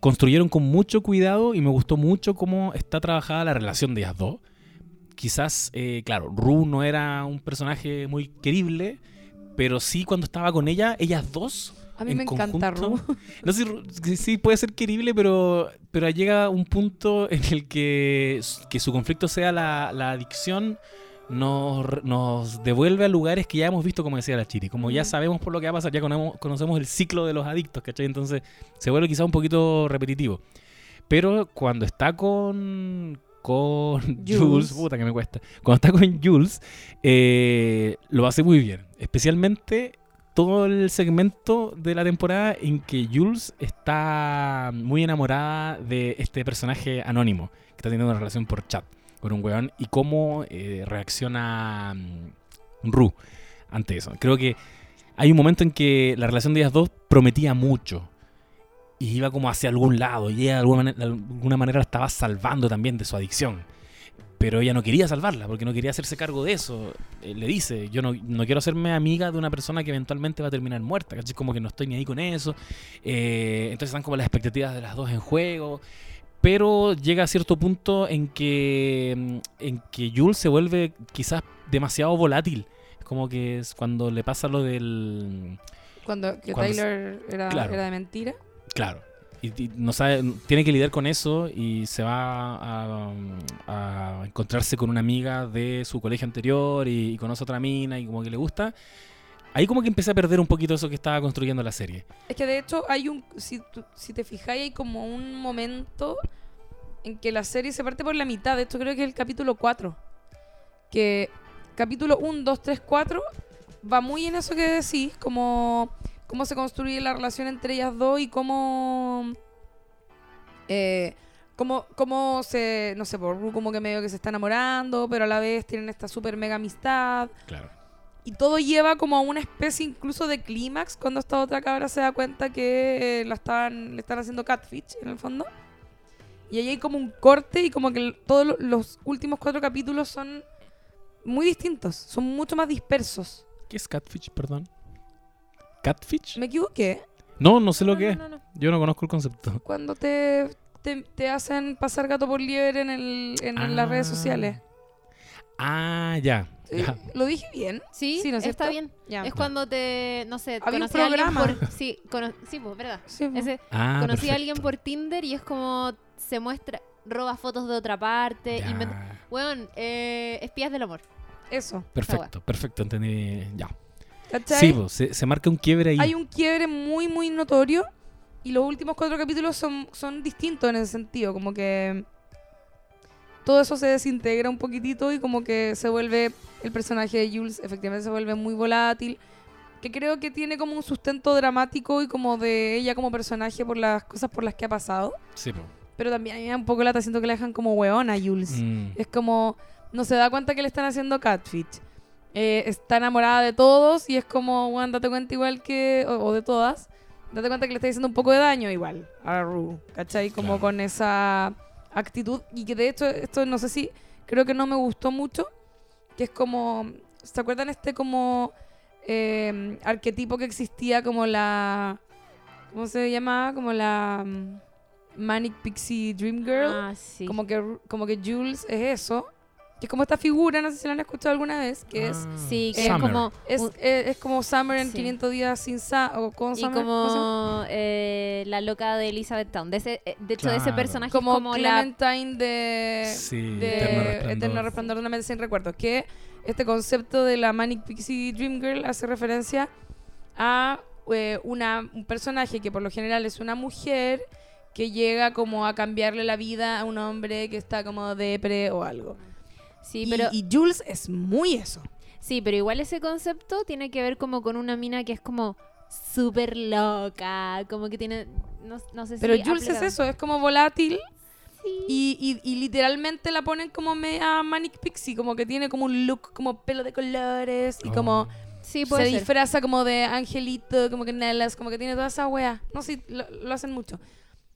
construyeron con mucho cuidado y me gustó mucho cómo está trabajada la relación de ellas dos. Quizás, eh, claro, Rue no era un personaje muy querible, pero sí cuando estaba con ella, ellas dos A mí en me encanta Ru. conjunto- No sé, Ru- sí- sí puede ser querible, pero, pero llega un punto en el que, que su conflicto sea la, la adicción, nos, nos devuelve a lugares que ya hemos visto, como decía la Chiri. Como ya sabemos por lo que va a pasar, ya conocemos, conocemos el ciclo de los adictos, ¿cachai? Entonces se vuelve quizá un poquito repetitivo. Pero cuando está con, con Jules, Jules. puta que me cuesta, cuando está con Jules, eh, lo hace muy bien. Especialmente todo el segmento de la temporada en que Jules está muy enamorada de este personaje anónimo que está teniendo una relación por chat con un weón y cómo eh, reacciona mm, Ru ante eso. Creo que hay un momento en que la relación de ellas dos prometía mucho y iba como hacia algún lado y ella de alguna manera, de alguna manera la estaba salvando también de su adicción. Pero ella no quería salvarla porque no quería hacerse cargo de eso. Eh, le dice, yo no, no quiero hacerme amiga de una persona que eventualmente va a terminar muerta. ¿cachai? Como que no estoy ni ahí con eso. Eh, entonces están como las expectativas de las dos en juego. Pero llega a cierto punto en que, mm, en que Jules se vuelve quizás demasiado volátil. Es como que es cuando le pasa lo del... Cuando que Cuando Tyler era, Claro. era de mentira. Claro. Y, y no sabe, tiene que lidiar con eso y se va a, a encontrarse con una amiga de su colegio anterior y, y conoce a otra mina y como que le gusta. Ahí como que empecé a perder un poquito eso que estaba construyendo la serie. Es que de hecho hay un. Si, si te fijáis, hay como un momento en que la serie se parte por la mitad. De hecho, creo que es el capítulo 4. Que capítulo 1, 2, 3, 4 va muy en eso que decís, como cómo se construye la relación entre ellas dos y cómo. Eh, cómo, cómo se. No sé, por como que medio que se está enamorando, pero a la vez tienen esta super mega amistad. Claro. Y todo lleva como a una especie incluso de clímax cuando esta otra cabra se da cuenta que la están, le están haciendo catfish en el fondo. Y ahí hay como un corte y como que todos lo- los últimos cuatro capítulos son muy distintos, son mucho más dispersos. ¿Qué es Catfish, perdón? ¿Catfish? Me equivoqué No, no sé lo No, que no, es. no, no. Yo no conozco el concepto. cuando te, te, te hacen pasar gato por liebre en, el, en las redes Ah. sociales. Ah, ya. ¿Lo dije bien? Sí, Sí, ¿no es está bien. Ya. Es cuando te, no sé, Había un conocí a alguien por... Sí, cono- sí pues, verdad. Sí, po. Ese, Ah, conocí a alguien por Tinder y es como se muestra, roba fotos de otra parte, inventa... Weón, eh, espías del amor. Eso. Perfecto, perfecto, entendí. Ya. ¿Cachai? Sí, pues, se, se marca un quiebre ahí. hay un quiebre muy, muy notorio. Y los últimos cuatro capítulos son, son distintos en ese sentido. Como que todo eso se desintegra un poquitito y como que se vuelve. El personaje de Jules efectivamente se vuelve muy volátil. Que creo que tiene como un sustento dramático y como de ella como personaje por las cosas por las que ha pasado. Sí, pues. Pero también a mí me da un poco lata, siento que la dejan como weona Jules. Mm. Es como, no se da cuenta que le están haciendo catfish. Eh, está enamorada de todos y es como, bueno, date cuenta igual que, o, o de todas, date cuenta que le está diciendo un poco de daño igual a Rue, ¿cachai? Como Claro. con esa actitud. Y que de hecho, esto no sé si, creo que no me gustó mucho, que es como, ¿se acuerdan este como eh, arquetipo que existía como la, ¿cómo se llamaba? Como la mm, Manic Pixie Dream Girl. Ah, sí. Como que, como que Jules es eso. Que es como esta figura, no sé si la han escuchado alguna vez, que es, Ah, Sí, que es como... es, un- es, es como Summer en Sí. 500 días sin Sa o con y Summer. ¿cómo se llama? como eh, la loca de Elizabeth Town. De, ese, eh, de hecho, de ese personaje como, la... Clementine de, Sí, de Eterno Resplandor. Eterno Resplandor de una mente sin recuerdos. Que este concepto de la Manic Pixie Dream Girl hace referencia a eh, una, un personaje que por lo general es una mujer que llega como a cambiarle la vida a un hombre que está como depre o algo. Sí, Y- pero... y Jules es muy eso. Sí, pero igual ese concepto tiene que ver como con una mina que es como súper loca, como que tiene, no, no sé si... Pero Jules es eso, es como volátil Sí. y, y- y literalmente la ponen como media Manic Pixie, como que tiene como un look como pelo de colores y Oh. como Sí, se ser. disfraza como de angelito, como que Nellas, como que tiene toda esa wea. No sé, lo, lo hacen mucho.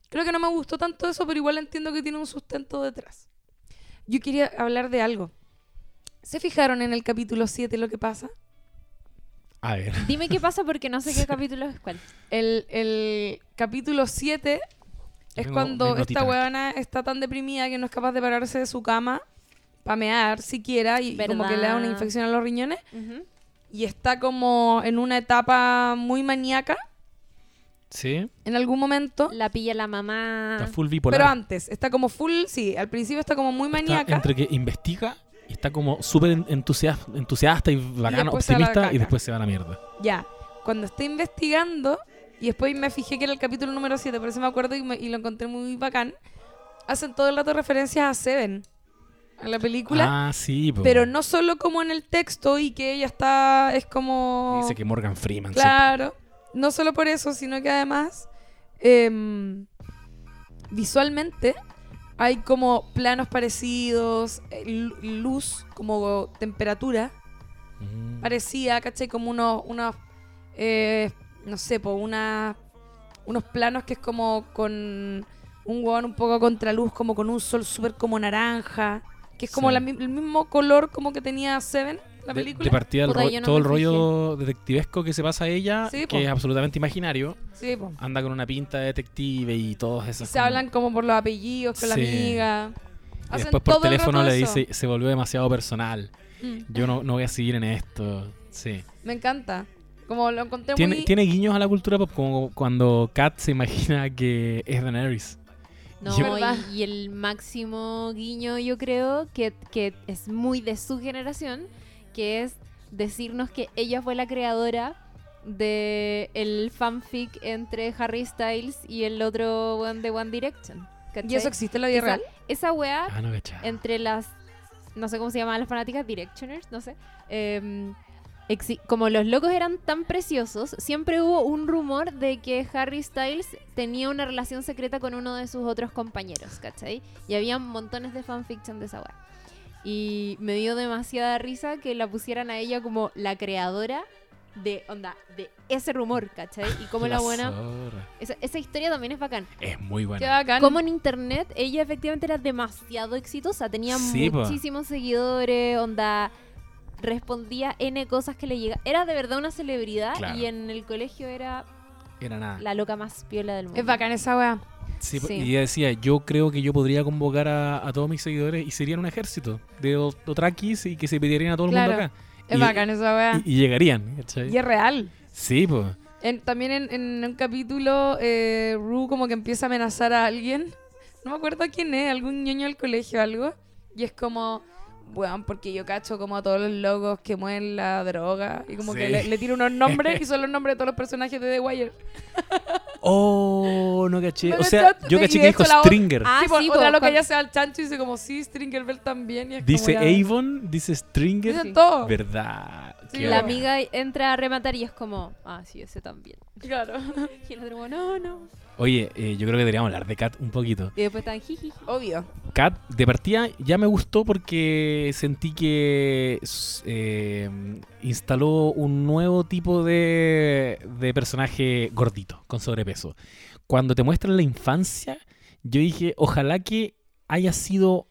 Creo que no me gustó tanto eso, pero igual entiendo que tiene un sustento detrás. Yo quería hablar de algo. ¿Se fijaron en el capítulo 7 lo que pasa? A ver. Dime qué pasa porque no sé qué capítulo es cuál. El, el capítulo 7 es cuando esta weona está tan deprimida que no es capaz de pararse de su cama para mear siquiera y como que le da una ¿Verdad? infección a los riñones y está como en una etapa muy maníaca Sí. en algún momento. La pilla la mamá. Está full bipolar. Pero antes, está como full, sí, al principio está como muy Está maníaca. entre que investiga y está como súper en- entusias- entusiasta y bacano, después se va a la optimista y después se va a la mierda. Ya, cuando está investigando, y después me fijé que era el capítulo número 7, por eso me acuerdo y, me- y lo encontré muy bacán, hacen todo el rato referencias a Seven, a la película. Ah, sí. po. Pero no solo como en el texto y que ella está, es como... Dice que Morgan Freeman. sí. Claro, no solo por eso, sino que además em, visualmente hay como planos parecidos, eh, lu- luz, como temperatura Mm. parecía, ¿cachai? Como unos, unos eh, no sé, po, una, unos planos que es como con un huevón un poco contraluz, como con un sol súper como naranja, que es como Sí. la mi- el mismo color como que tenía Seven, la De- película. De, partida el Puta, no todo el rollo detectivesco que se pasa a ella, Sí, po. que es absolutamente imaginario, Sí, po. anda con una pinta de detective y todos Y esos. se como- hablan como por los apellidos con la Sí. amiga. y Hacen después por teléfono le dice, se volvió demasiado personal. Mm, Yo no, no voy a seguir en esto. Sí. Me encanta. Como lo encontré Tiene, muy... tiene guiños a la cultura pop, como cuando Kat se imagina que es Daenerys. No, Yo- y, y el máximo guiño, yo creo, que, que es muy de su generación, que es decirnos que ella fue la creadora de el fanfic entre Harry Styles y el otro one de One Direction. ¿cachai? ¿Y eso existe en la vida Esa- real? Esa weá, Ah, no, entre las, no sé cómo se llaman las fanáticas, Directioners, no sé. exi- como los locos eran tan preciosos, siempre hubo un rumor de que Harry Styles tenía una relación secreta con uno de sus otros compañeros, ¿cachai? Y había montones de fanfiction de esa weá. Y me dio demasiada risa que la pusieran a ella como la creadora de, onda, de ese rumor, ¿cachai? Y como la buena... Esa, esa historia también es bacán. Es muy Qué buena. bacán. Como en internet, ella efectivamente era demasiado exitosa, tenía Sí, po. muchísimos seguidores, onda, respondía N cosas que le llegaban. Era de verdad una celebridad Claro. y en el colegio era Era nada. la loca más piola del mundo. Es bacán esa weá. Sí, po- Sí. Y ella decía, yo creo que yo podría convocar a, a todos mis seguidores y serían un ejército de dotraquis y que se pedirían a todo el mundo acá. Es Y- bacán esa weá. Y, y llegarían, ¿cachai? Y es real. Sí, pues. En- también en, en un capítulo, eh, Rue como que empieza a amenazar a alguien. No me acuerdo quién es, algún ñoño del colegio o algo. Y es como, bueno, porque yo cacho como a todos los locos que mueven la droga. Y como que le, le tiro unos nombres y son los nombres de todos los personajes de The Wire. Oh, no caché. O sea, yo caché que dijo otra- Stringer. Ah, Sí, por- sí, o sea, po, lo que cuan- ella sea al chancho y dice como sí, Stringer Bell también. Y es Dice como ya- Avon, dice Stringer. Dicen todo. Verdad. Qué La amiga entra a rematar y es como, ah, sí, ese también. Claro. Y el otro como, no, no. Oye, eh, yo creo que deberíamos hablar de Kat un poquito. Y después están jiji. Obvio. Kat, de partida, ya me gustó porque sentí que eh, instaló un nuevo tipo de, de personaje gordito, con sobrepeso. Cuando te muestran la infancia, yo dije, ojalá que haya sido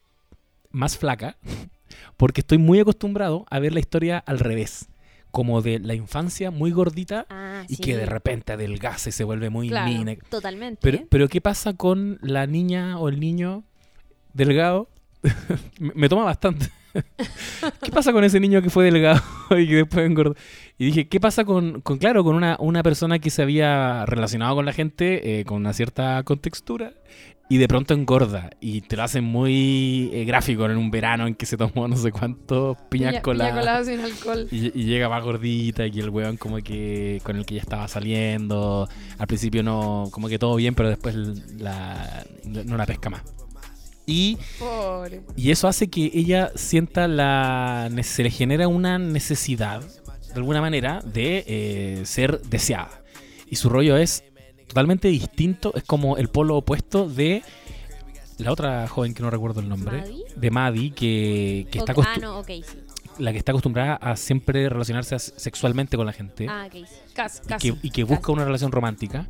más flaca, porque estoy muy acostumbrado a ver la historia al revés. Como de la infancia muy gordita Ah, y sí. que de repente adelgaza y se vuelve muy Claro. mina. Totalmente. Pero, pero ¿qué pasa con la niña o el niño delgado? me, me toma bastante. ¿Qué pasa con ese niño que fue delgado y que después engordó? Y dije, ¿qué pasa con, con claro, con una, una persona que se había relacionado con la gente eh, con una cierta contextura y de pronto engorda y te lo hacen muy eh, gráfico en un verano en que se tomó no sé cuántos piñas Piña- coladas. piña colada sin alcohol. Y, y llega más gordita y el weón como que con el que ya estaba saliendo. Al principio no, como que todo bien, pero después la, no la pesca más. Y, Pobre. y eso hace que ella sienta la... se le genera una necesidad, de alguna manera, de eh, ser deseada. Y su rollo es totalmente distinto, es como el polo opuesto de la otra joven que no recuerdo el nombre. ¿Maddie? De Maddie, que, que está Ah, no, ok, sí. la que está acostumbrada a siempre relacionarse sexualmente con la gente Ah, casi. que, y que busca una relación romántica.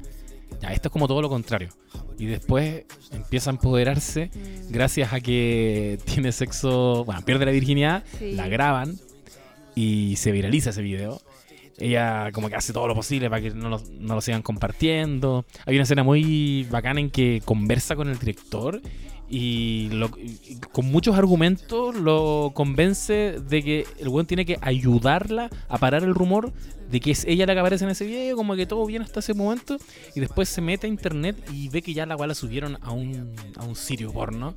Ya, esto es como todo lo contrario. Y después empieza a empoderarse Mm, gracias a que tiene sexo, bueno, pierde la virginidad, sí. la graban y se viraliza ese video. Ella como que hace todo lo posible para que no lo, no lo sigan compartiendo. Hay una escena muy bacana en que conversa con el director y, lo- con muchos argumentos lo convence de que el buen tiene que ayudarla a parar el rumor de que es ella la que aparece en ese video, como que todo bien hasta ese momento, y después se mete a internet y ve que ya la cual la subieron a un, a un sitio porno.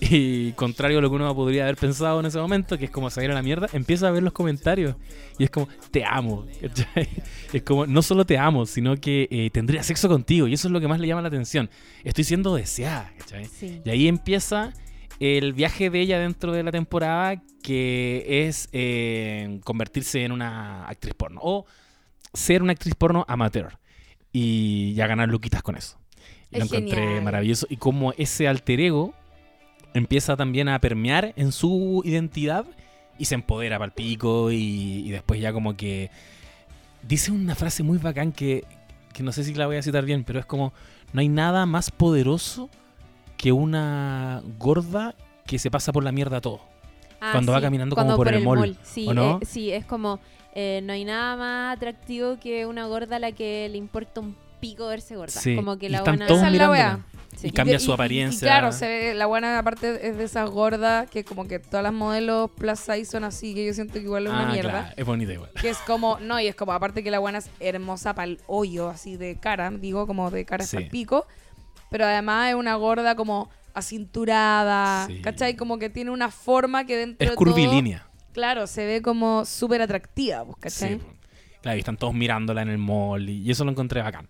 Y contrario a lo que uno podría haber pensado en ese momento, que es como salir a la mierda, empieza a ver los comentarios y es como, te amo. ¿cachai? Es como, no solo te amo, sino que eh, tendría sexo contigo y eso es lo que más le llama la atención. Estoy siendo deseada. Sí. Y ahí empieza el viaje de ella dentro de la temporada, que es eh, convertirse en una actriz porno o ser una actriz porno amateur y ya ganar luquitas con eso. Y lo encontré genial. maravilloso. Y como ese alter ego empieza también a permear en su identidad y se empodera para el pico y, y después ya como que dice una frase muy bacán que, que no sé si la voy a citar bien, pero es como no hay nada más poderoso que una gorda que se pasa por la mierda todo. Ah, Cuando va caminando cuando como por el mall, Sí, ¿o no? eh, sí, es como, eh, no hay nada más atractivo que una gorda a la que le importa un pico verse gorda. Sí, Como que y la están buena... todos Esa es la wea. Sí. Y cambia su apariencia. Y, claro, se ve, la buena aparte es de esas gordas que como que todas las modelos plus size son así, que yo siento que igual es una Ah, mierda. claro, es bonita igual. Que es como, no, y es como, aparte que la buena es hermosa para el hoyo, así de cara, digo, como de cara Sí. hasta el pico. Pero además es una gorda como acinturada, Sí. ¿cachai? Como que tiene una forma que dentro Es de todo, curvilínea. claro, se ve como súper atractiva, pues, Sí, ¿cachai? po. claro, y están todos mirándola en el mall y, y eso lo encontré bacán.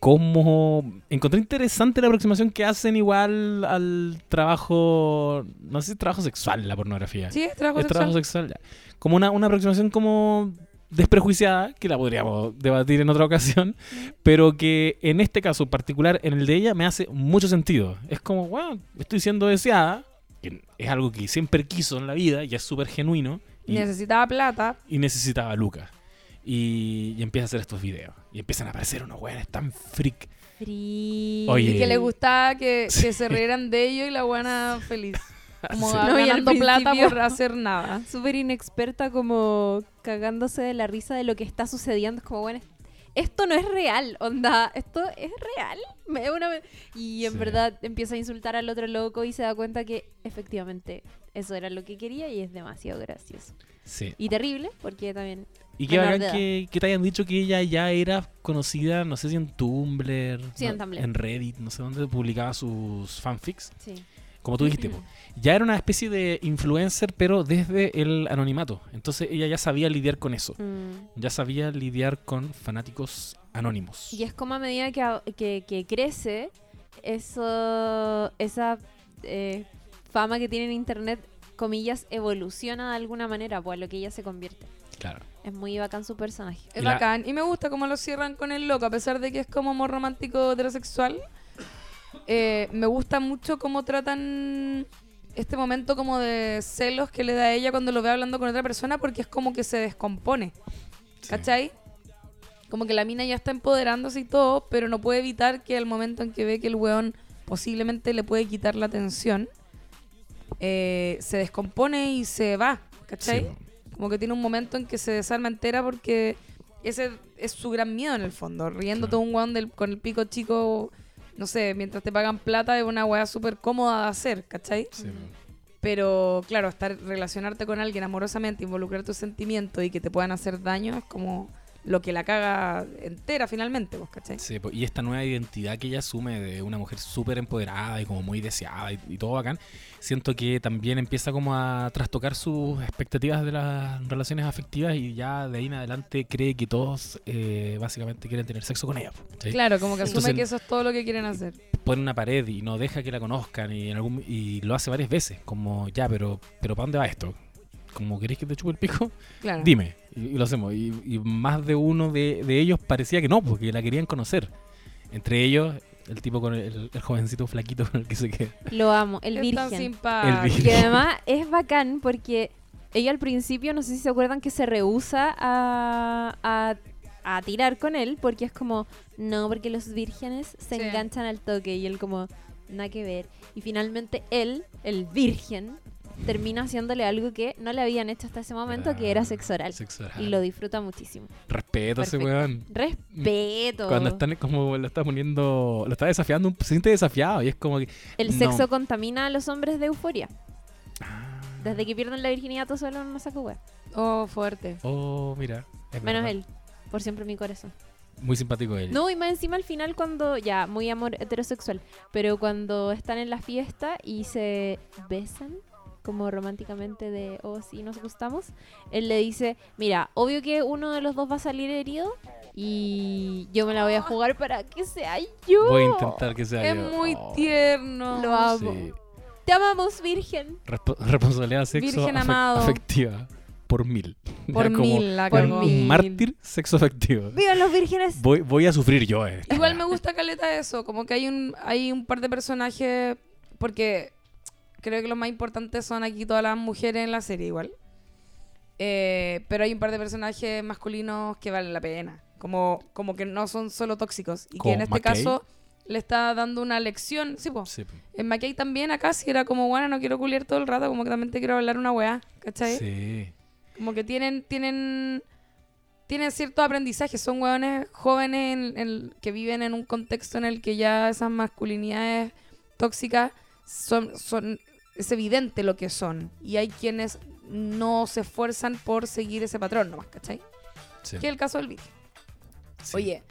Como encontré interesante la aproximación que hacen igual al trabajo, no sé si es trabajo sexual la pornografía. Sí, es trabajo es sexual. trabajo sexual. ya. Como una, una aproximación como desprejuiciada, que la podríamos debatir en otra ocasión, pero que en este caso particular, en el de ella, me hace mucho sentido. Es como, bueno, estoy siendo deseada, que es algo que siempre quiso en la vida y es súper genuino, y, Necesitaba plata. y necesitaba Lucas. Y, y empieza a hacer estos videos. Y empiezan a aparecer unos weones tan freak. Oye. Y que le gustaba que, Sí. que se rieran de ellos y la buena feliz. Como Sí. No, ganando plata por hacer nada. Súper inexperta como cagándose de la risa de lo que está sucediendo. Es como, bueno, esto no es real, onda, esto es real. Me da una- Y en Sí. verdad empieza a insultar al otro loco y se da cuenta que efectivamente eso era lo que quería y es demasiado gracioso. Sí. Y terrible, porque también... Y qué bacán que, que te hayan dicho que ella ya era conocida, no sé si en Tumblr, Sí, en no- Tumblr. en Reddit, no sé dónde publicaba sus fanfics. Sí. como tú dijiste, po. ya era una especie de influencer, pero desde el anonimato. Entonces ella ya sabía lidiar con eso. Mm. Ya sabía lidiar con fanáticos anónimos. Y es como a medida que, a- que, que crece, eso, esa eh, fama que tiene en internet, comillas, evoluciona de alguna manera, pues a lo que ella se convierte. Claro. Es muy bacán su personaje. Es Y la- bacán. Y me gusta cómo lo cierran con el loco, a pesar de que es como amor romántico heterosexual. Eh, me gusta mucho cómo tratan este momento como de celos que le da a ella cuando lo ve hablando con otra persona, porque es como que se descompone. Sí. ¿Cachai? Como que la mina ya está empoderándose y todo, pero no puede evitar que al momento en que ve que el weón posiblemente le puede quitar la atención, eh, se descompone y se va. ¿Cachai? Sí. Como que tiene un momento en que se desarma entera porque ese es su gran miedo en el fondo. Riendo Claro. todo un weón del- con el pico chico, no sé, mientras te pagan plata es una weá súper cómoda de hacer, ¿cachai? Sí. Pero claro, estar relacionarte con alguien amorosamente, involucrar tus sentimientos y que te puedan hacer daño es como lo que la caga entera finalmente, ¿vos cachai? Sí, po, y esta nueva identidad que ella asume de una mujer súper empoderada y como muy deseada y, y todo bacán, siento que también empieza como a trastocar sus expectativas de las relaciones afectivas y ya de ahí en adelante cree que todos eh, básicamente quieren tener sexo con ella. Claro, como que asume Entonces- que eso es todo lo que quieren hacer. Pone una pared y no deja que la conozcan y, en algún, y lo hace varias veces, como ya, pero, pero ¿para dónde va esto? Como queréis que te chupe el Claro. dime. Y, y lo hacemos. Y, y más de uno de, de ellos parecía que no, porque la querían conocer. Entre ellos, el tipo con el, el jovencito flaquito con el que se queda. Lo amo, el virgen. simpático. El virgen. Que además es bacán porque ella al principio, no sé si se acuerdan, que se rehúsa a, a, a tirar con él porque es como, no, porque los vírgenes se Sí. enganchan al toque y él como, nada que ver. Y finalmente él, el virgen, termina haciéndole algo que no le habían hecho hasta ese momento, que era sexo oral. Sexo oral. Y lo disfruta muchísimo. Respeto a ese weón. Respeto. Cuando están como lo está poniendo, lo está desafiando, se siente desafiado y es como que. El no. sexo contamina a los hombres de euforia. Ah, Desde que pierden la virginidad, todo solo no saco wea. Oh, fuerte. Oh, mira. es Menos verdad. él. Por siempre mi corazón. Muy simpático él. No, y más encima al final cuando, ya, muy amor heterosexual, pero cuando están en la fiesta y se besan, como románticamente de, oh, sí, nos gustamos, él le dice, mira, obvio que uno de los dos va a salir herido y yo me la voy a jugar para que sea yo. Voy a intentar que sea Es yo. muy Oh, tierno. Lo amo. sí. Te amamos, virgen. Respo- responsabilidad sexo Virgen afe- amado. afectiva. Por mil. Por como mil la por mil. Un mártir sexo afectivo. ¡Vivan los vírgenes! Voy, voy a sufrir yo. eh. Igual me gusta caleta eso, como que hay un, hay un par de personajes, porque creo que los más importantes son aquí todas las mujeres en la serie igual. Eh, pero hay un par de personajes masculinos que valen la pena, como, como que no son solo tóxicos. Y que en este McKay. caso le está dando una lección, sí, po. Sí, po. En McKay también acá si era como, bueno, no quiero culiar todo el rato, como que también te quiero hablar una weá, ¿cachai? Sí. Como que tienen, tienen, tienen ciertos aprendizajes. Son hueones jóvenes en- en- que viven en un contexto en el que ya esas masculinidades tóxicas son, son, es evidente lo que son. Y hay quienes no se esfuerzan por seguir ese patrón nomás, ¿cachai? sí, Que es el caso del vídeo. sí. Oye,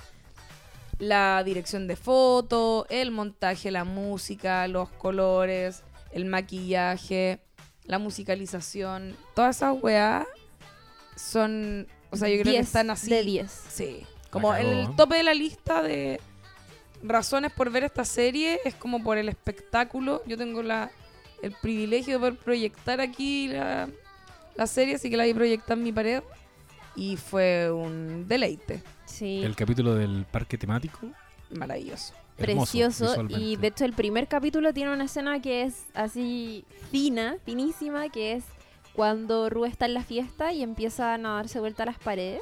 la dirección de foto, el montaje, la música, los colores, el maquillaje, la musicalización, todas esas weas son, o sea, yo creo que 10 están así. de 10. Sí, como en el tope de la lista de razones por ver esta serie es como por el espectáculo. Yo tengo la el privilegio de poder proyectar aquí la, la serie, así que la vi proyectar en mi pared y fue un deleite Sí. El capítulo del parque temático. maravilloso. hermoso precioso y de hecho el primer capítulo tiene una escena que es así fina, finísima, que es cuando Rue está en la fiesta y empiezan a darse vuelta a las paredes.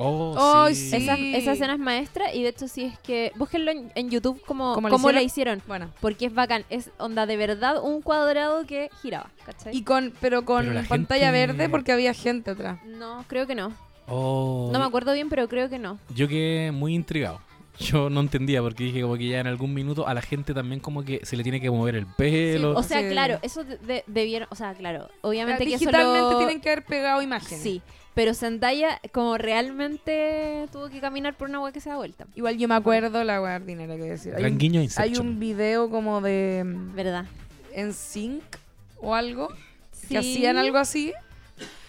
Oh, Ay, sí. sí. Esa, esa escena es maestra y de hecho sí es que búsquenlo en, en YouTube como ¿Cómo cómo, la hicieron. Bueno, Porque es bacán, es onda de verdad un cuadrado que giraba, ¿cachai? y con pero con Pero la pantalla gente- verde porque había gente atrás. No, creo que no. Oh, No me acuerdo bien, pero creo que no. Yo quedé muy intrigado. Yo no entendía porque dije como que ya en algún minuto a la gente también como que se le tiene que mover el pelo. O sea, Sí. claro, eso de- de- debieron, o sea, claro, obviamente que eso Digitalmente lo- tienen que haber pegado imágenes. Sí, pero Zendaya como realmente tuvo que caminar por una agua que se da vuelta. Igual yo me acuerdo la wea ordinaria que decir. Hay un, guiño hay un video como de ¿Verdad? en Sync o algo, Sí. que hacían algo así.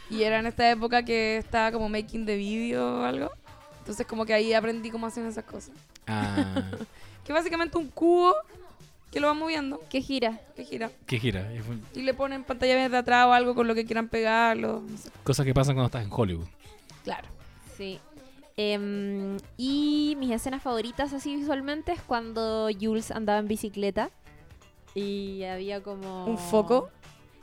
Y era en esta época que estaba como making the video o algo. Entonces como que ahí aprendí cómo hacían esas cosas. Ah, Que básicamente un cubo que lo van moviendo, ¿Qué gira? que gira. ¿Qué gira? Y le ponen pantalla de atrás o algo con lo que quieran pegarlo. no sé. Cosas que pasan cuando estás en Hollywood. Claro. Sí. Em, y mis escenas favoritas así visualmente es cuando Jules andaba en bicicleta y había como... Un foco.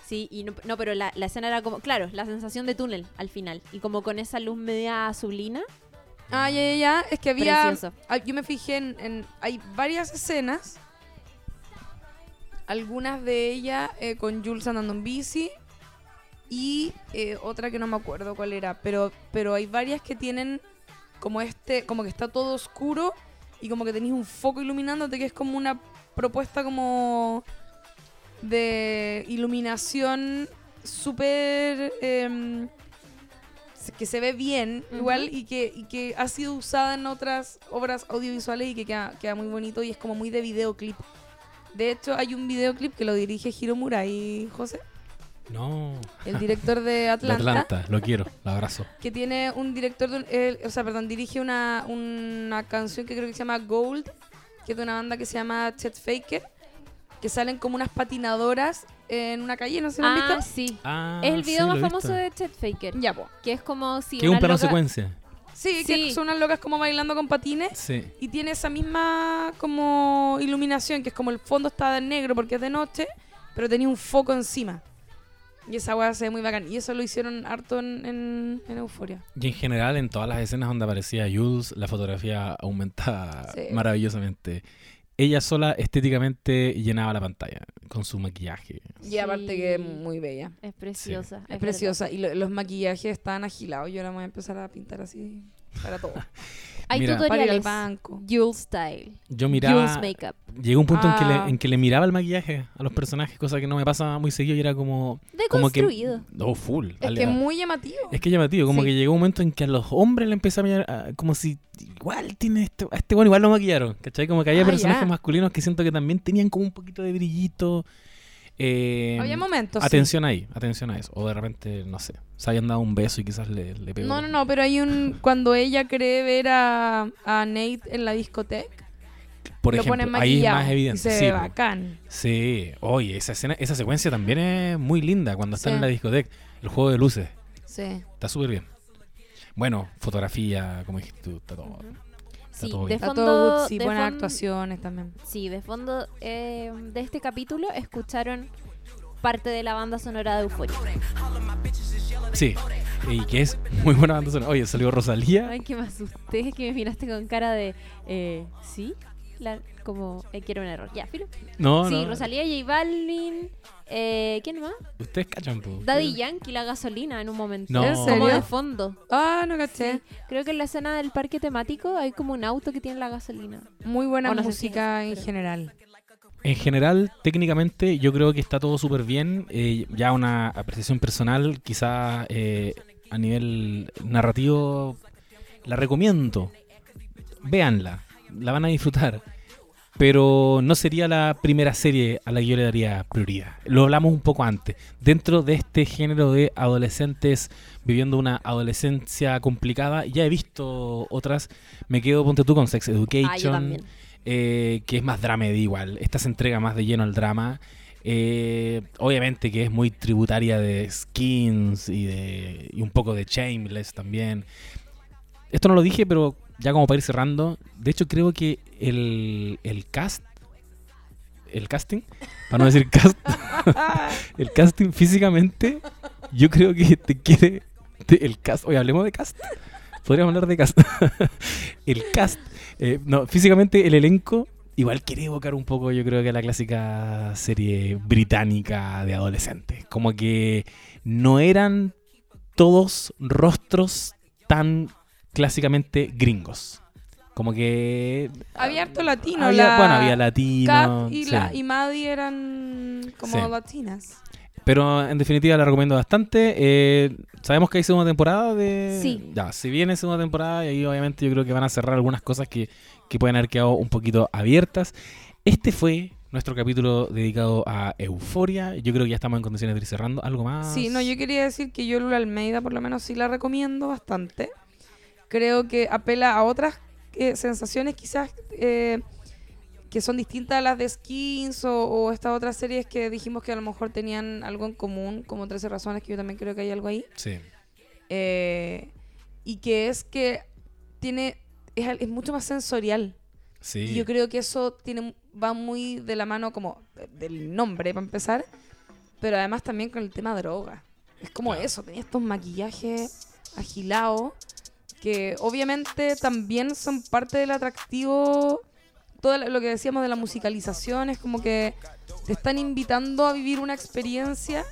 Sí, y no, no, pero la, la escena era como, claro, la sensación de túnel al final. Y como con esa luz media azulina. Ah, ya, ya, ya. Es que había... Precioso. Ah, yo me fijé en, en- Hay varias escenas. Algunas de ellas eh, con Jules andando en bici. Y eh, otra que no me acuerdo cuál era. Pero, pero hay varias que tienen como este... Como que está todo oscuro. Y como que tenéis un foco iluminándote. Que es como una propuesta como... De iluminación súper... em, que se ve bien igual y que, y que ha sido usada en otras obras audiovisuales y que queda, queda muy bonito y es como muy de videoclip. De hecho, hay un videoclip que lo dirige Hiro Murai, José, No. el director de De Atlanta, Atlanta, lo quiero, lo abrazo. que tiene un director, de un- él- o sea, perdón, dirige una, una canción que creo que se llama Gold, que es de una banda que se llama Chet Faker, que salen como unas patinadoras en una calle, no sé si lo han Ah, visto. sí. Ah, es el video más famoso de Chet Faker. Ya, po. Que es como si... Que es un una plano loca- secuencia. Sí, Sí. que son unas locas como bailando con patines. Sí. Y tiene esa misma como iluminación, que es como el fondo está de negro porque es de noche, pero tenía un foco encima. Y esa weá se ve muy bacán. Y eso lo hicieron harto en, en, en Euforia. Y en general, en todas las escenas donde aparecía Jules, la fotografía aumentaba Sí. maravillosamente. Ella sola estéticamente llenaba la pantalla con su maquillaje. Y aparte que es muy bella. Es preciosa. Es preciosa. Y lo- los maquillajes están agilados. Yo ahora me voy a empezar a pintar así para todo. Hay Mira. para ir al tutoriales. banco. Jules Style. Yo Jules miraba. Makeup. Llegó un punto en, que Ah. le, en que le miraba el maquillaje a los personajes, cosa que no me pasa muy seguido y era como. como que Deconstruido. Oh, full. Es que es muy llamativo. Es que llamativo, como Sí. que llegó un momento en que a los hombres le empezó a mirar ah, como si igual tiene este, a este bueno igual lo maquillaron, ¿cachai? Como que había Ah, personajes ya. masculinos que siento que también tenían como un poquito de brillito. Eh, Había momentos. sí. atención ahí, atención a eso. O de repente, no sé, se habían dado un beso y quizás le, le pegó. No, no, no, pero hay un. Cuando ella cree ver a, a Nate en la discoteca, Por lo ejemplo, ponen ahí es más evidente. Y se sí, ve bacán. Sí, oye, esa escena, esa secuencia también es muy linda cuando están Sí. en la discoteca. El juego de luces, Sí. está súper bien. Bueno, fotografía, como dijiste tú, está todo. Sí, todo de bien. Fondo, todo good, sí, de buenas actuaciones también. Sí, de fondo eh, de este capítulo escucharon parte de la banda sonora de Euphoria. Sí, y que es muy buena banda sonora. Oye, salió Rosalía. Ay, que me asusté, que me miraste con cara de, eh, ¿sí? La- como, eh, quiero un error. Ya, filo. No, sí, no. Rosalía, J Balvin, eh, ¿quién más? Ustedes cachan, po. Daddy Yankee, la gasolina en un momento. No. ¿En Como de fondo. Ah, no caché. Creo que en la escena del parque temático hay como un auto que tiene la gasolina. Muy buena O no sé si música es, en pero- general. En general, técnicamente, yo creo que está todo súper bien. Eh, ya una apreciación personal, quizás eh, a nivel narrativo, la recomiendo. Véanla, la van a disfrutar. Pero no sería la primera serie a la que yo le daría prioridad. Lo hablamos un poco antes. Dentro de este género de adolescentes viviendo una adolescencia complicada, ya he visto otras. Me quedo, ponte tú, con Sex Education. Ah, también. eh, que es más drama igual. Esta se entrega más de lleno al drama. Eh, obviamente que es muy tributaria de Skins y, de, y un poco de Shameless también. Esto no lo dije, pero ya como para ir cerrando. De hecho, creo que el, el cast, el casting, para no decir cast, el casting físicamente, yo creo que te quiere. el cast, oye, hablemos de cast. Podríamos hablar de cast. el cast, eh, no, físicamente el elenco igual quiere evocar un poco, yo creo que la clásica serie británica de adolescentes. Como que no eran todos rostros tan clásicamente gringos. Como que. Había harto latino. había- la bueno, había latino. Kat y, sí. la, y Maddie eran como Sí. latinas. Pero en definitiva la recomiendo bastante. Eh, sabemos que hay segunda temporada de. Sí. Ya, si viene segunda temporada, y ahí obviamente yo creo que van a cerrar algunas cosas que, que pueden haber quedado un poquito abiertas. Este fue nuestro capítulo dedicado a Euforia. Yo creo que ya estamos en condiciones de ir cerrando. ¿Algo más? Sí, no, yo quería decir que yo Lula Almeida por lo menos sí la recomiendo bastante. Creo que apela a otras eh, sensaciones quizás eh, que son distintas a las de Skins o, o estas otras series que dijimos que a lo mejor tenían algo en común, como 13 razones, que yo también creo que hay algo ahí. Sí. Eh, y que es que tiene es, mucho más sensorial. Sí. Y yo creo que eso tiene va muy de la mano como de- del nombre para empezar, pero además también con el tema droga. Es como Claro. eso, tenía estos maquillajes agilados que obviamente también son parte del atractivo. Todo lo que decíamos de la musicalización es como que te están invitando a vivir una experiencia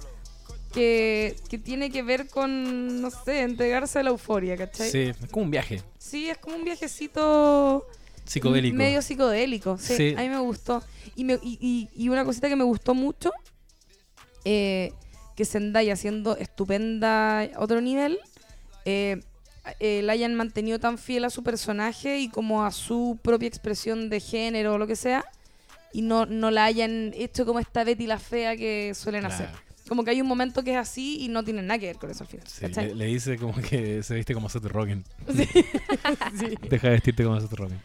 que, que tiene que ver con, no sé, entregarse a la euforia, ¿cachai? Sí, es como un viaje Sí, es como un viajecito psicodélico. Medio psicodélico, sí, Sí. A mí me gustó. Y, me- y, y- y una cosita que me gustó mucho, eh, que Zendaya siendo estupenda a otro nivel, eh, eh, la hayan mantenido tan fiel a su personaje y como a su propia expresión de género o lo que sea, y no, no la hayan hecho como esta Betty la fea que suelen Claro. hacer. Como que hay un momento que es así y no tiene nada que ver con eso al final. Le, le dice como que se viste como Seth Rogen. Sí. Sí. Deja de vestirte como Seth Rogen.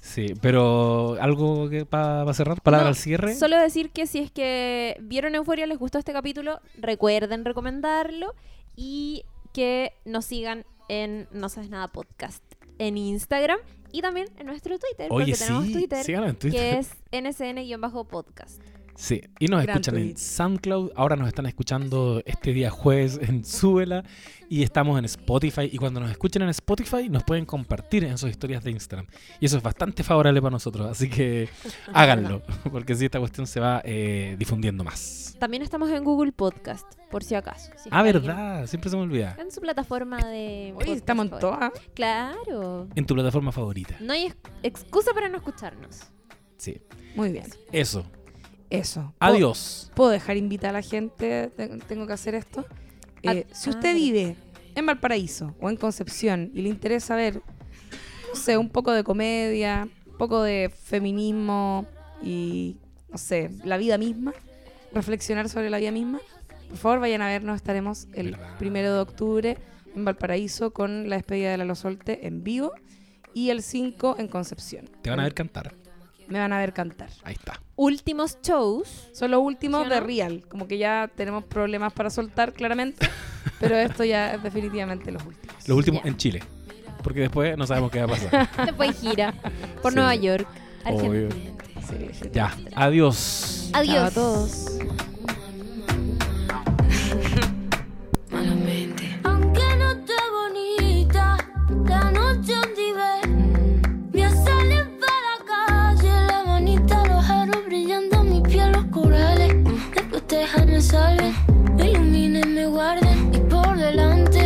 Sí, pero algo que para cerrar, palabra No, al cierre. Solo decir que si es que vieron Euforia, les gustó este capítulo, recuerden recomendarlo y que nos sigan en No Sabes Nada Podcast en Instagram y también en nuestro Twitter, Oye, porque tenemos Twitter, síganos en Twitter. que es nsn-podcast. Sí, y nos Gran escuchan en. SoundCloud. Ahora nos están escuchando este día jueves en Súbela. Y estamos en Spotify. Y cuando nos escuchen en Spotify, nos pueden compartir en sus historias de Instagram. Y eso es bastante favorable para nosotros. Así que háganlo. Porque así esta cuestión se va eh, difundiendo más. También estamos en Google Podcast, por si acaso. si Ah, verdad. Siempre se me olvida. En su plataforma de. Oye, podcast estamos en todas. Claro. En tu plataforma favorita. No hay ex- excusa para no escucharnos. Sí. Muy bien. Eso. Eso. Adiós. ¿Puedo dejar invitar a la gente? Ten- Tengo que hacer esto. Eh, Ah, si usted ah, vive en Valparaíso o en Concepción y le interesa ver, no sé, un poco de comedia, un poco de feminismo y, no sé, la vida misma, reflexionar sobre la vida misma, por favor vayan a vernos. Estaremos el Verdad. primero de octubre en Valparaíso con la despedida de Lalo Solte en vivo y el 5 en Concepción. Te van a ver cantar. Me van a ver cantar. Ahí está. Últimos shows. Son los últimos ¿Sí o de? Real. Como que ya tenemos problemas para soltar, claramente. pero esto ya es definitivamente los últimos. Lo último Ya. en Chile. Porque después no sabemos qué va a pasar. Después gira por Sí. Nueva York, Obvio. Argentina. Sí. Ya. Adiós. Adiós. Chao a todos. Aunque no esté bonita, la noche Dejan salven, me iluminen, me guarden y por delante.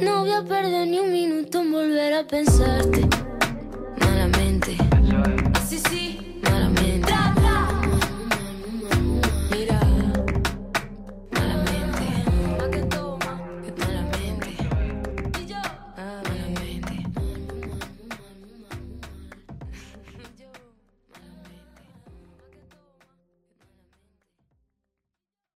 No voy a perder ni un minuto en volver a pensarte.